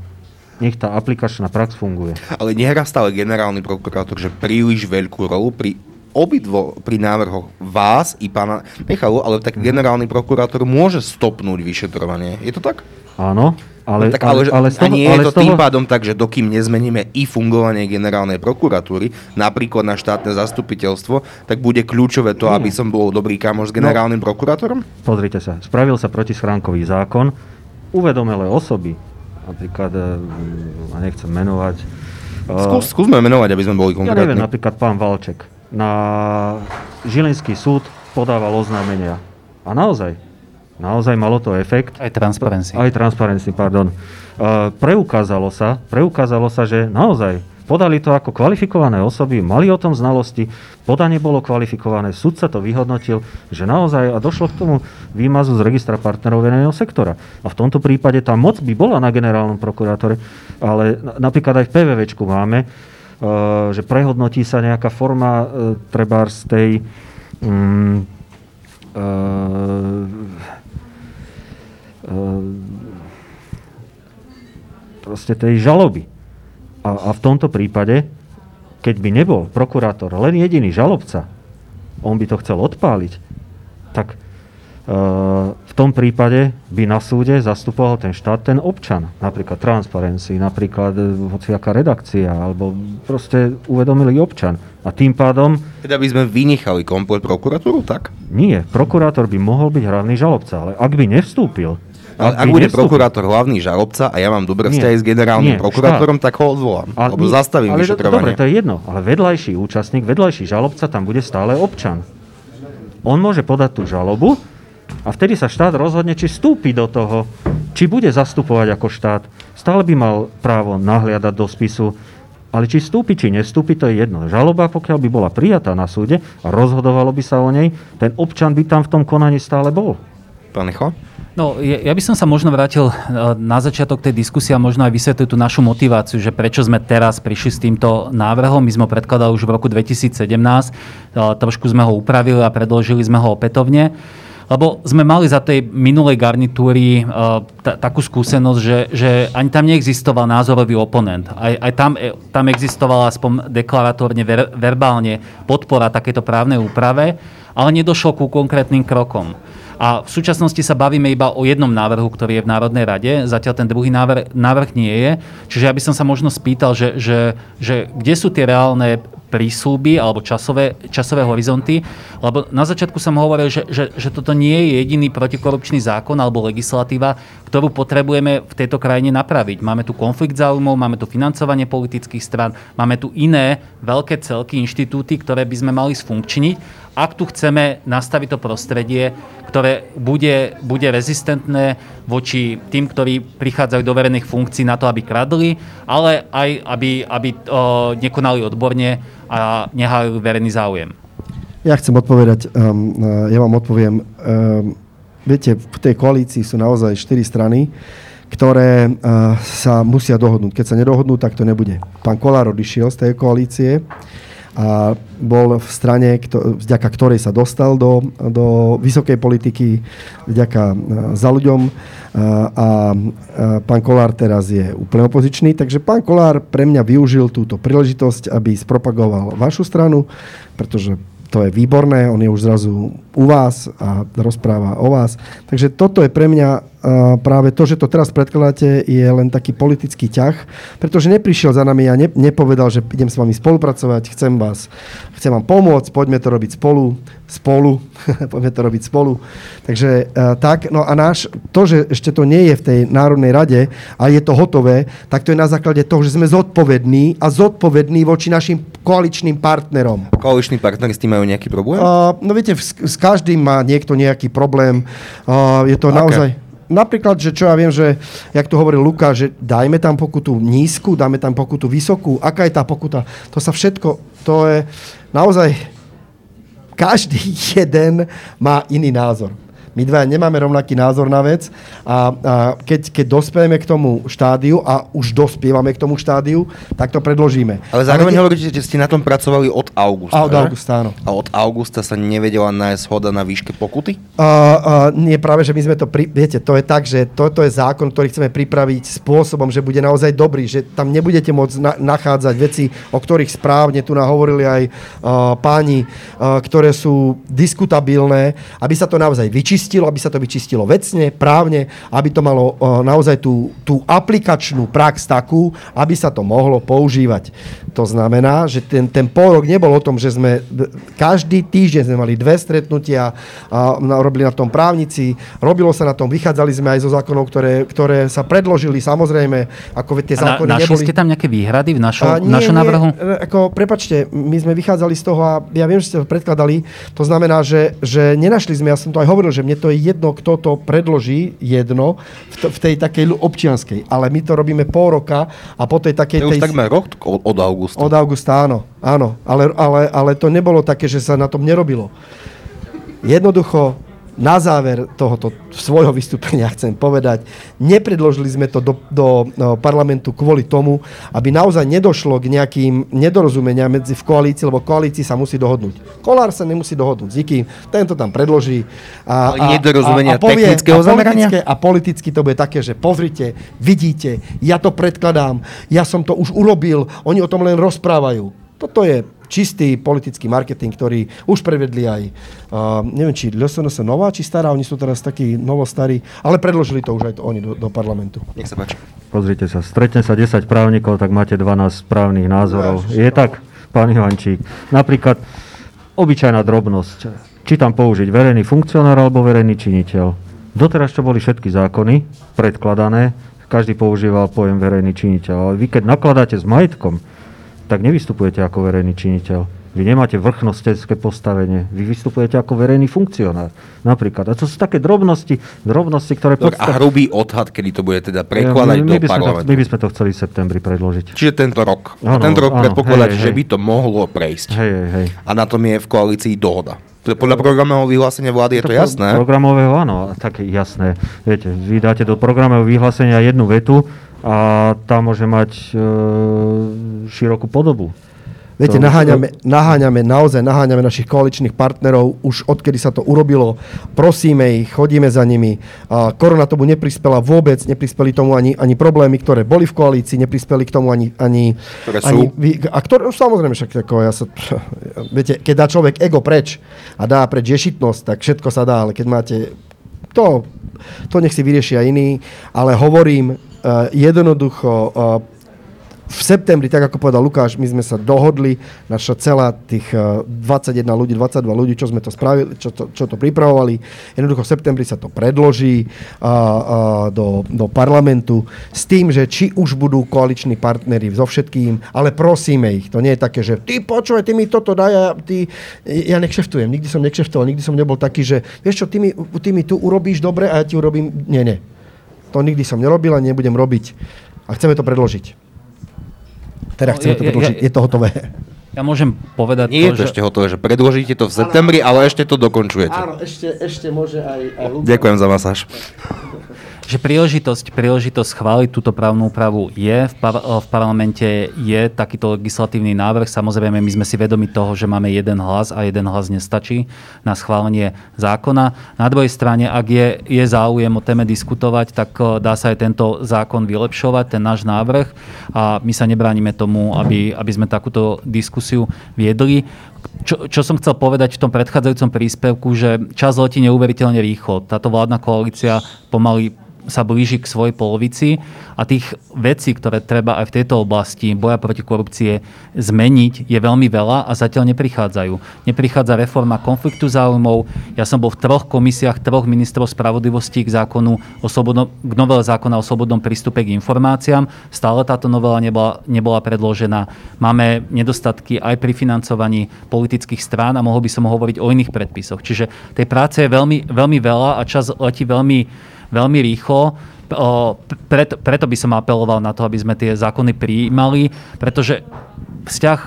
nech tá aplikačná prax funguje. Ale nehrá stále generálny prokurátor, že príliš veľkú rolu pri obidvo pri návrhoch vás i pána Michalu, ale tak generálny prokurátor môže stopnúť vyšetrovanie. Je to tak? Áno, ale, no, tak, ale, ale, ale toho, a nie ale je to toho... tým pádom tak, že dokým nezmeníme i fungovanie generálnej prokuratúry, napríklad na štátne zastupiteľstvo, tak bude kľúčové to, aby som bol dobrý kamoš s no. generálnym no, prokurátorom? Pozrite sa, spravil sa protischránkový zákon, uvedomelé osoby, napríklad, ja nechcem menovať, Skús, skúsme menovať, aby sme boli konkrétni. Ja neviem, napríklad pán Valček na Žilinský súd podával oznámenia. A naozaj, naozaj malo to efekt. Aj transparency. Aj transparency, pardon. Uh, preukázalo sa, preukázalo sa, že naozaj podali to ako kvalifikované osoby, mali o tom znalosti, podanie bolo kvalifikované, sa to vyhodnotil, že naozaj a došlo k tomu výmazu z registra partnerov verejného sektora. A v tomto prípade tá moc by bola na generálnom prokurátore, ale napríklad aj v PVVčku máme, Eh, že prehodnotí sa nejaká forma eh, treba z tej um, proste tej žaloby. A, a v tomto prípade, keď by nebol prokurátor len jediný žalobca, on by to chcel odpáliť, tak v tom prípade by na súde zastupoval ten štát, ten občan. Napríklad Transparency, napríklad e, hociaká redakcia, alebo proste uvedomili občan. A tým pádom... Teda by sme vynechali komplet prokuratúru, tak? Nie, prokurátor by mohol byť hlavný žalobca, ale ak by nevstúpil, ale ak bude nevstúpil. prokurátor hlavný žalobca a ja mám dobré vzťahy s generálnym nie, prokurátorom, štát. tak ho odvolám. Ale, lebo zastavím ale, vyšetrovanie. Dobre, to je jedno, ale vedľajší účastník, vedľajší žalobca tam bude stále občan. On môže podať tú žalobu, a vtedy sa štát rozhodne, či vstúpi do toho, či bude zastupovať ako štát. Stále by mal právo nahliadať do spisu, ale či vstúpi, či nestúpi, to je jedno. Žaloba, pokiaľ by bola prijatá na súde a rozhodovalo by sa o nej, ten občan by tam v tom konaní stále bol. Pán Necho? No, ja by som sa možno vrátil e, na začiatok tej diskusie a možno aj vysvetlil tú našu motiváciu, že prečo sme teraz prišli s týmto návrhom. My sme ho predkladali už v roku 2017, e, trošku sme ho upravili a predložili sme ho opätovne. Lebo sme mali za tej minulej garnitúry uh, t- takú skúsenosť, že, že ani tam neexistoval názorový oponent. Aj, aj tam, e, tam existovala aspoň deklaratórne, ver, verbálne podpora takéto právnej úprave, ale nedošlo ku konkrétnym krokom. A v súčasnosti sa bavíme iba o jednom návrhu, ktorý je v Národnej rade. Zatiaľ ten druhý návrh, návrh nie je. Čiže ja by som sa možno spýtal, že, že, že kde sú tie reálne prísľuby alebo časové, časové horizonty, lebo na začiatku som hovoril, že, že, že toto nie je jediný protikorupčný zákon alebo legislatíva, ktorú potrebujeme v tejto krajine napraviť. Máme tu konflikt záujmov, máme tu financovanie politických stran, máme tu iné veľké celky, inštitúty, ktoré by sme mali sfunkčniť ak tu chceme nastaviť to prostredie, ktoré bude, bude rezistentné voči tým, ktorí prichádzajú do verejných funkcií na to, aby kradli, ale aj aby, aby o, nekonali odborne a nehajú verejný záujem. Ja chcem odpovedať, um, ja vám odpoviem. Um, viete, v tej koalícii sú naozaj štyri strany, ktoré uh, sa musia dohodnúť. Keď sa nedohodnú, tak to nebude. Pán Kolár odišiel z tej koalície a bol v strane, vďaka ktorej sa dostal do, do vysokej politiky, vďaka e, za ľuďom. A, a pán Kolár teraz je úplne opozičný, takže pán Kolár pre mňa využil túto príležitosť, aby spropagoval vašu stranu, pretože to je výborné, on je už zrazu u vás a rozpráva o vás. Takže toto je pre mňa práve to, že to teraz predkladáte, je len taký politický ťah, pretože neprišiel za nami a ne, nepovedal, že idem s vami spolupracovať, chcem vás, chcem vám pomôcť, poďme to robiť spolu, spolu, poďme to robiť spolu. Takže uh, tak, no a náš, to, že ešte to nie je v tej Národnej rade a je to hotové, tak to je na základe toho, že sme zodpovední a zodpovední voči našim koaličným partnerom. Koaliční partnery s tým majú nejaký problém? Uh, no viete, s, s každým má niekto nejaký problém. Uh, je to okay. naozaj napríklad, že čo ja viem, že, jak tu hovoril Luka, že dajme tam pokutu nízku, dáme tam pokutu vysokú, aká je tá pokuta, to sa všetko, to je naozaj, každý jeden má iný názor. My dva nemáme rovnaký názor na vec a, a keď, keď dospieme k tomu štádiu a už dospievame k tomu štádiu, tak to predložíme. Ale zároveň Ale hovoríte, že ste na tom pracovali od augusta. A od augusta, áno. A od augusta sa nevedela nájsť hoda na výške pokuty? Uh, uh, nie, práve, že my sme to, pri, viete, to je tak, že toto je zákon, ktorý chceme pripraviť spôsobom, že bude naozaj dobrý, že tam nebudete môcť na, nachádzať veci, o ktorých správne tu nahovorili aj uh, páni, uh, ktoré sú diskutabilné, aby sa to naozaj vyčistilo vyčistilo, aby sa to vyčistilo vecne, právne, aby to malo naozaj tú, tú aplikačnú prax takú, aby sa to mohlo používať. To znamená, že ten, ten pol rok nebol o tom, že sme každý týždeň sme mali dve stretnutia, a robili na tom právnici, robilo sa na tom, vychádzali sme aj zo zákonov, ktoré, ktoré sa predložili, samozrejme, ako tie zákony na, našli neboli... ste tam nejaké výhrady v našom, nie, našom návrhu? Nie, ako, prepačte, my sme vychádzali z toho a ja viem, že ste to predkladali, to znamená, že, že nenašli sme, ja som to aj hovoril, že mne to je jedno, kto to predloží, jedno, v, to, v tej takej občianskej. Ale my to robíme pol roka a po tej takej... To je už takmer rok od augusta. Od augusta, áno. áno. Ale, ale, ale to nebolo také, že sa na tom nerobilo. Jednoducho na záver tohoto svojho vystúpenia chcem povedať, nepredložili sme to do, do no, parlamentu kvôli tomu, aby naozaj nedošlo k nejakým nedorozumeniam medzi v koalícii, lebo koalícii sa musí dohodnúť. Kolár sa nemusí dohodnúť s nikým, tento tam predloží. A, a, nedorozumenia a, a povie, technického a zamerania? A politicky to bude také, že pozrite, vidíte, ja to predkladám, ja som to už urobil, oni o tom len rozprávajú. Toto je čistý politický marketing, ktorý už prevedli aj, uh, neviem, či LSNS nová, či stará, oni sú teraz takí novostarí, ale predložili to už aj to oni do, do parlamentu. Nech sa páči. Pozrite sa, stretne sa 10 právnikov, tak máte 12 správnych názorov. Je tak, pán Ivančík. Napríklad obyčajná drobnosť. Či tam použiť verejný funkcionár alebo verejný činiteľ. Doteraz, čo boli všetky zákony predkladané, každý používal pojem verejný činiteľ. Ale vy, keď nakladáte s majetkom, tak nevystupujete ako verejný činiteľ. Vy nemáte vrchnostenské postavenie, vy vystupujete ako verejný funkcionár napríklad. A to sú také drobnosti, drobnosti, ktoré... Podsta- a hrubý odhad, kedy to bude teda prekladať ja, my, my do parlamentu. To, my by sme to chceli v septembri predložiť. Čiže tento rok. Ano, a tento rok predpokladáte, že hej. by to mohlo prejsť. Hej, hej, hej. A na tom je v koalícii dohoda. Podľa programového vyhlásenia vlády je to, to jasné? Programového áno, tak jasné. Viete, vy dáte do programového vyhlásenia jednu vetu a tá môže mať e, širokú podobu. Viete, to, naháňame, naháňame, naozaj naháňame našich koaličných partnerov už odkedy sa to urobilo. Prosíme ich, chodíme za nimi. A korona tomu neprispela vôbec, neprispeli tomu ani, ani problémy, ktoré boli v koalícii, neprispeli k tomu ani... ani, ktoré ani sú? A ktoré, samozrejme, však ako ja sa... Viete, keď dá človek ego preč a dá preč ješitnosť, tak všetko sa dá, ale keď máte... To, to nech si vyriešia iní, ale hovorím, jednoducho uh, v septembri, tak ako povedal Lukáš, my sme sa dohodli, naša celá tých 21 uh, ľudí, 22 ľudí, čo sme to spravili, čo to, čo to pripravovali, jednoducho v septembri sa to predloží a, a, do, do parlamentu s tým, že či už budú koaliční partnery so všetkým, ale prosíme ich. To nie je také, že ty počúvaj, ty mi toto daj a ty... Ja nekšeftujem, nikdy som nekšeftoval, nikdy som nebol taký, že vieš čo, ty mi, ty mi tu urobíš dobre a ja ti urobím... Nie, nie to nikdy som nerobil a nebudem robiť. A chceme to predložiť. Teda chceme no, to predložiť. Je to hotové. Ja môžem povedať Nie to, je to že... ešte hotové, že predložíte to v septembri, ale ešte to dokončujete. Áno, ešte, ešte môže aj... aj Ďakujem za masáž. Že príležitosť, príležitosť schváliť túto právnu úpravu je. V, par, v parlamente je takýto legislatívny návrh. Samozrejme, my sme si vedomi toho, že máme jeden hlas a jeden hlas nestačí na schválenie zákona. Na druhej strane, ak je, je záujem o téme diskutovať, tak dá sa aj tento zákon vylepšovať, ten náš návrh. A my sa nebránime tomu, aby, aby sme takúto diskusiu viedli čo, čo som chcel povedať v tom predchádzajúcom príspevku, že čas letí neuveriteľne rýchlo. Táto vládna koalícia pomaly sa blíži k svojej polovici a tých vecí, ktoré treba aj v tejto oblasti boja proti korupcie zmeniť, je veľmi veľa a zatiaľ neprichádzajú. Neprichádza reforma konfliktu záujmov. Ja som bol v troch komisiách troch ministrov spravodlivosti k zákonu o slobodnom, k novele zákona o slobodnom prístupe k informáciám. Stále táto novela nebola, nebola predložená. Máme nedostatky aj pri financovaní politických strán a mohol by som hovoriť o iných predpisoch. Čiže tej práce je veľmi, veľmi veľa a čas letí veľmi veľmi rýchlo. Preto, preto by som apeloval na to, aby sme tie zákony prijímali, pretože vzťah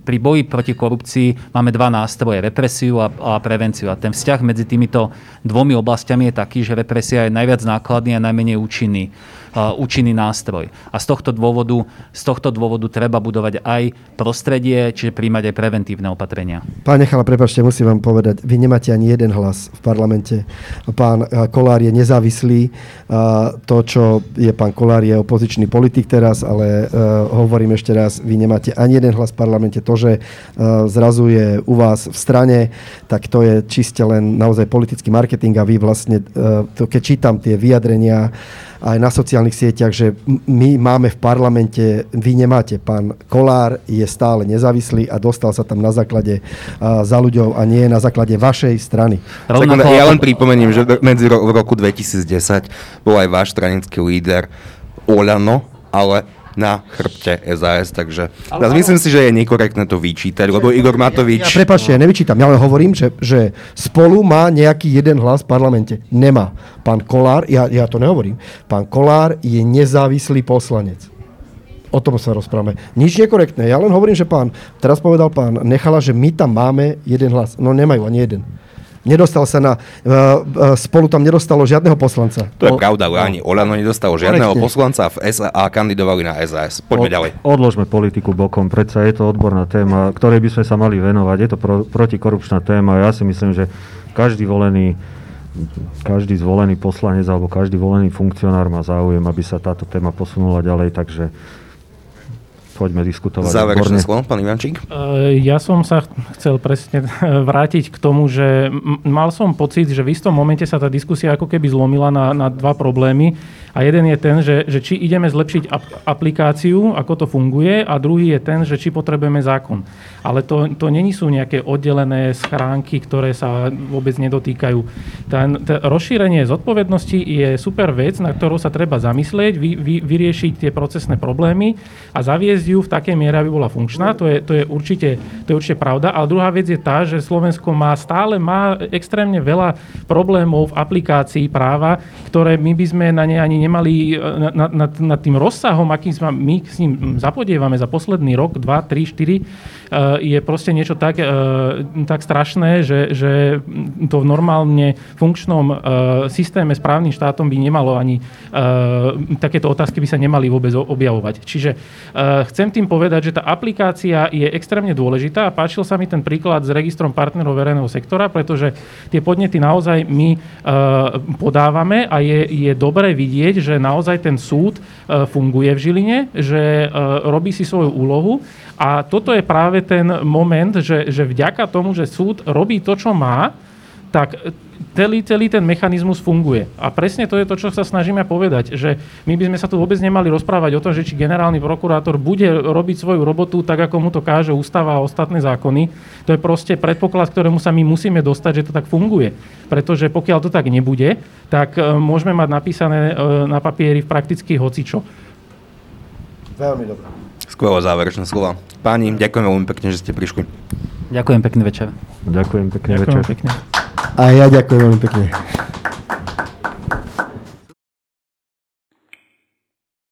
pri boji proti korupcii máme dva nástroje, represiu a, a prevenciu. A ten vzťah medzi týmito dvomi oblastiami je taký, že represia je najviac nákladný a najmenej účinný. Uh, účinný nástroj. A z tohto, dôvodu, z tohto dôvodu treba budovať aj prostredie, čiže príjmať aj preventívne opatrenia. Pán Nechala, prepačte, musím vám povedať, vy nemáte ani jeden hlas v parlamente. Pán uh, Kolár je nezávislý. Uh, to, čo je pán Kolár, je opozičný politik teraz, ale hovorím ešte raz, vy nemáte ani jeden hlas v parlamente. To, že zrazu je u vás v strane, tak to je čiste len naozaj politický marketing a vy vlastne, keď čítam tie vyjadrenia, aj na sociálnych sieťach, že my máme v parlamente, vy nemáte. Pán Kolár je stále nezávislý a dostal sa tam na základe uh, za ľuďov a nie na základe vašej strany. Rovnako... Ja len pripomeniem, že medzi ro- v roku 2010 bol aj váš stranický líder Olano, ale na chrbte SAS, takže ale, ale... myslím si, že je nekorektné to vyčítať, lebo Igor Matovič... Ja, prepáčte, ja nevyčítam, ja len hovorím, že, že spolu má nejaký jeden hlas v parlamente. Nemá. Pán Kolár, ja, ja to nehovorím, pán Kolár je nezávislý poslanec. O tom sa rozprávame. Nič nekorektné. Ja len hovorím, že pán, teraz povedal pán Nechala, že my tam máme jeden hlas. No nemajú ani jeden. Nedostal sa na... Uh, spolu tam nedostalo žiadneho poslanca. To je o, pravda, ale ani Olano nedostalo žiadneho korektne. poslanca v SA a kandidovali na SAS. Poďme Od, ďalej. Odložme politiku bokom, predsa je to odborná téma, ktorej by sme sa mali venovať. Je to pro, protikorupčná téma. Ja si myslím, že každý volený každý zvolený poslanec alebo každý volený funkcionár má záujem, aby sa táto téma posunula ďalej, takže poďme diskutovať. Záverečné slovo, pán Ivančík. E, ja som sa chcel presne vrátiť k tomu, že mal som pocit, že v istom momente sa tá diskusia ako keby zlomila na, na dva problémy. A jeden je ten, že, že či ideme zlepšiť aplikáciu, ako to funguje, a druhý je ten, že či potrebujeme zákon. Ale to, to není sú nejaké oddelené schránky, ktoré sa vôbec nedotýkajú. Ten, ten rozšírenie zodpovednosti je super vec, na ktorú sa treba zamyslieť, vy, vy, vyriešiť tie procesné problémy a zaviesť ju v takej miere, aby bola funkčná. To je, to je, určite, to je určite pravda. Ale druhá vec je tá, že Slovensko má stále má extrémne veľa problémov v aplikácii práva, ktoré my by sme na ne ani nemali nad, nad, nad tým rozsahom, akým sme my s ním zapodievame za posledný rok, 2, 3, 4, je proste niečo tak, eh, tak strašné, že, že to v normálne funkčnom eh, systéme s právnym štátom by nemalo ani eh, takéto otázky by sa nemali vôbec objavovať. Čiže chcem tým povedať, že tá aplikácia je extrémne dôležitá a páčil sa mi ten príklad s registrom partnerov verejného sektora, pretože tie podnety naozaj my podávame a je, je dobré vidieť, že naozaj ten súd funguje v Žiline, že robí si svoju úlohu a toto je práve ten moment, že, že vďaka tomu, že súd robí to, čo má, tak celý, celý ten mechanizmus funguje. A presne to je to, čo sa snažíme povedať, že my by sme sa tu vôbec nemali rozprávať o tom, že či generálny prokurátor bude robiť svoju robotu tak, ako mu to káže ústava a ostatné zákony. To je proste predpoklad, ktorému sa my musíme dostať, že to tak funguje. Pretože pokiaľ to tak nebude, tak e, môžeme mať napísané e, na papieri v prakticky hocičo. Veľmi dobré. Skvelé záverečné slova. Páni, ďakujem veľmi pekne, že ste prišli. Ďakujem pekný večer. Ďakujem pekný ďakujem večer. Pekne. A ja ďakujem veľmi pekne.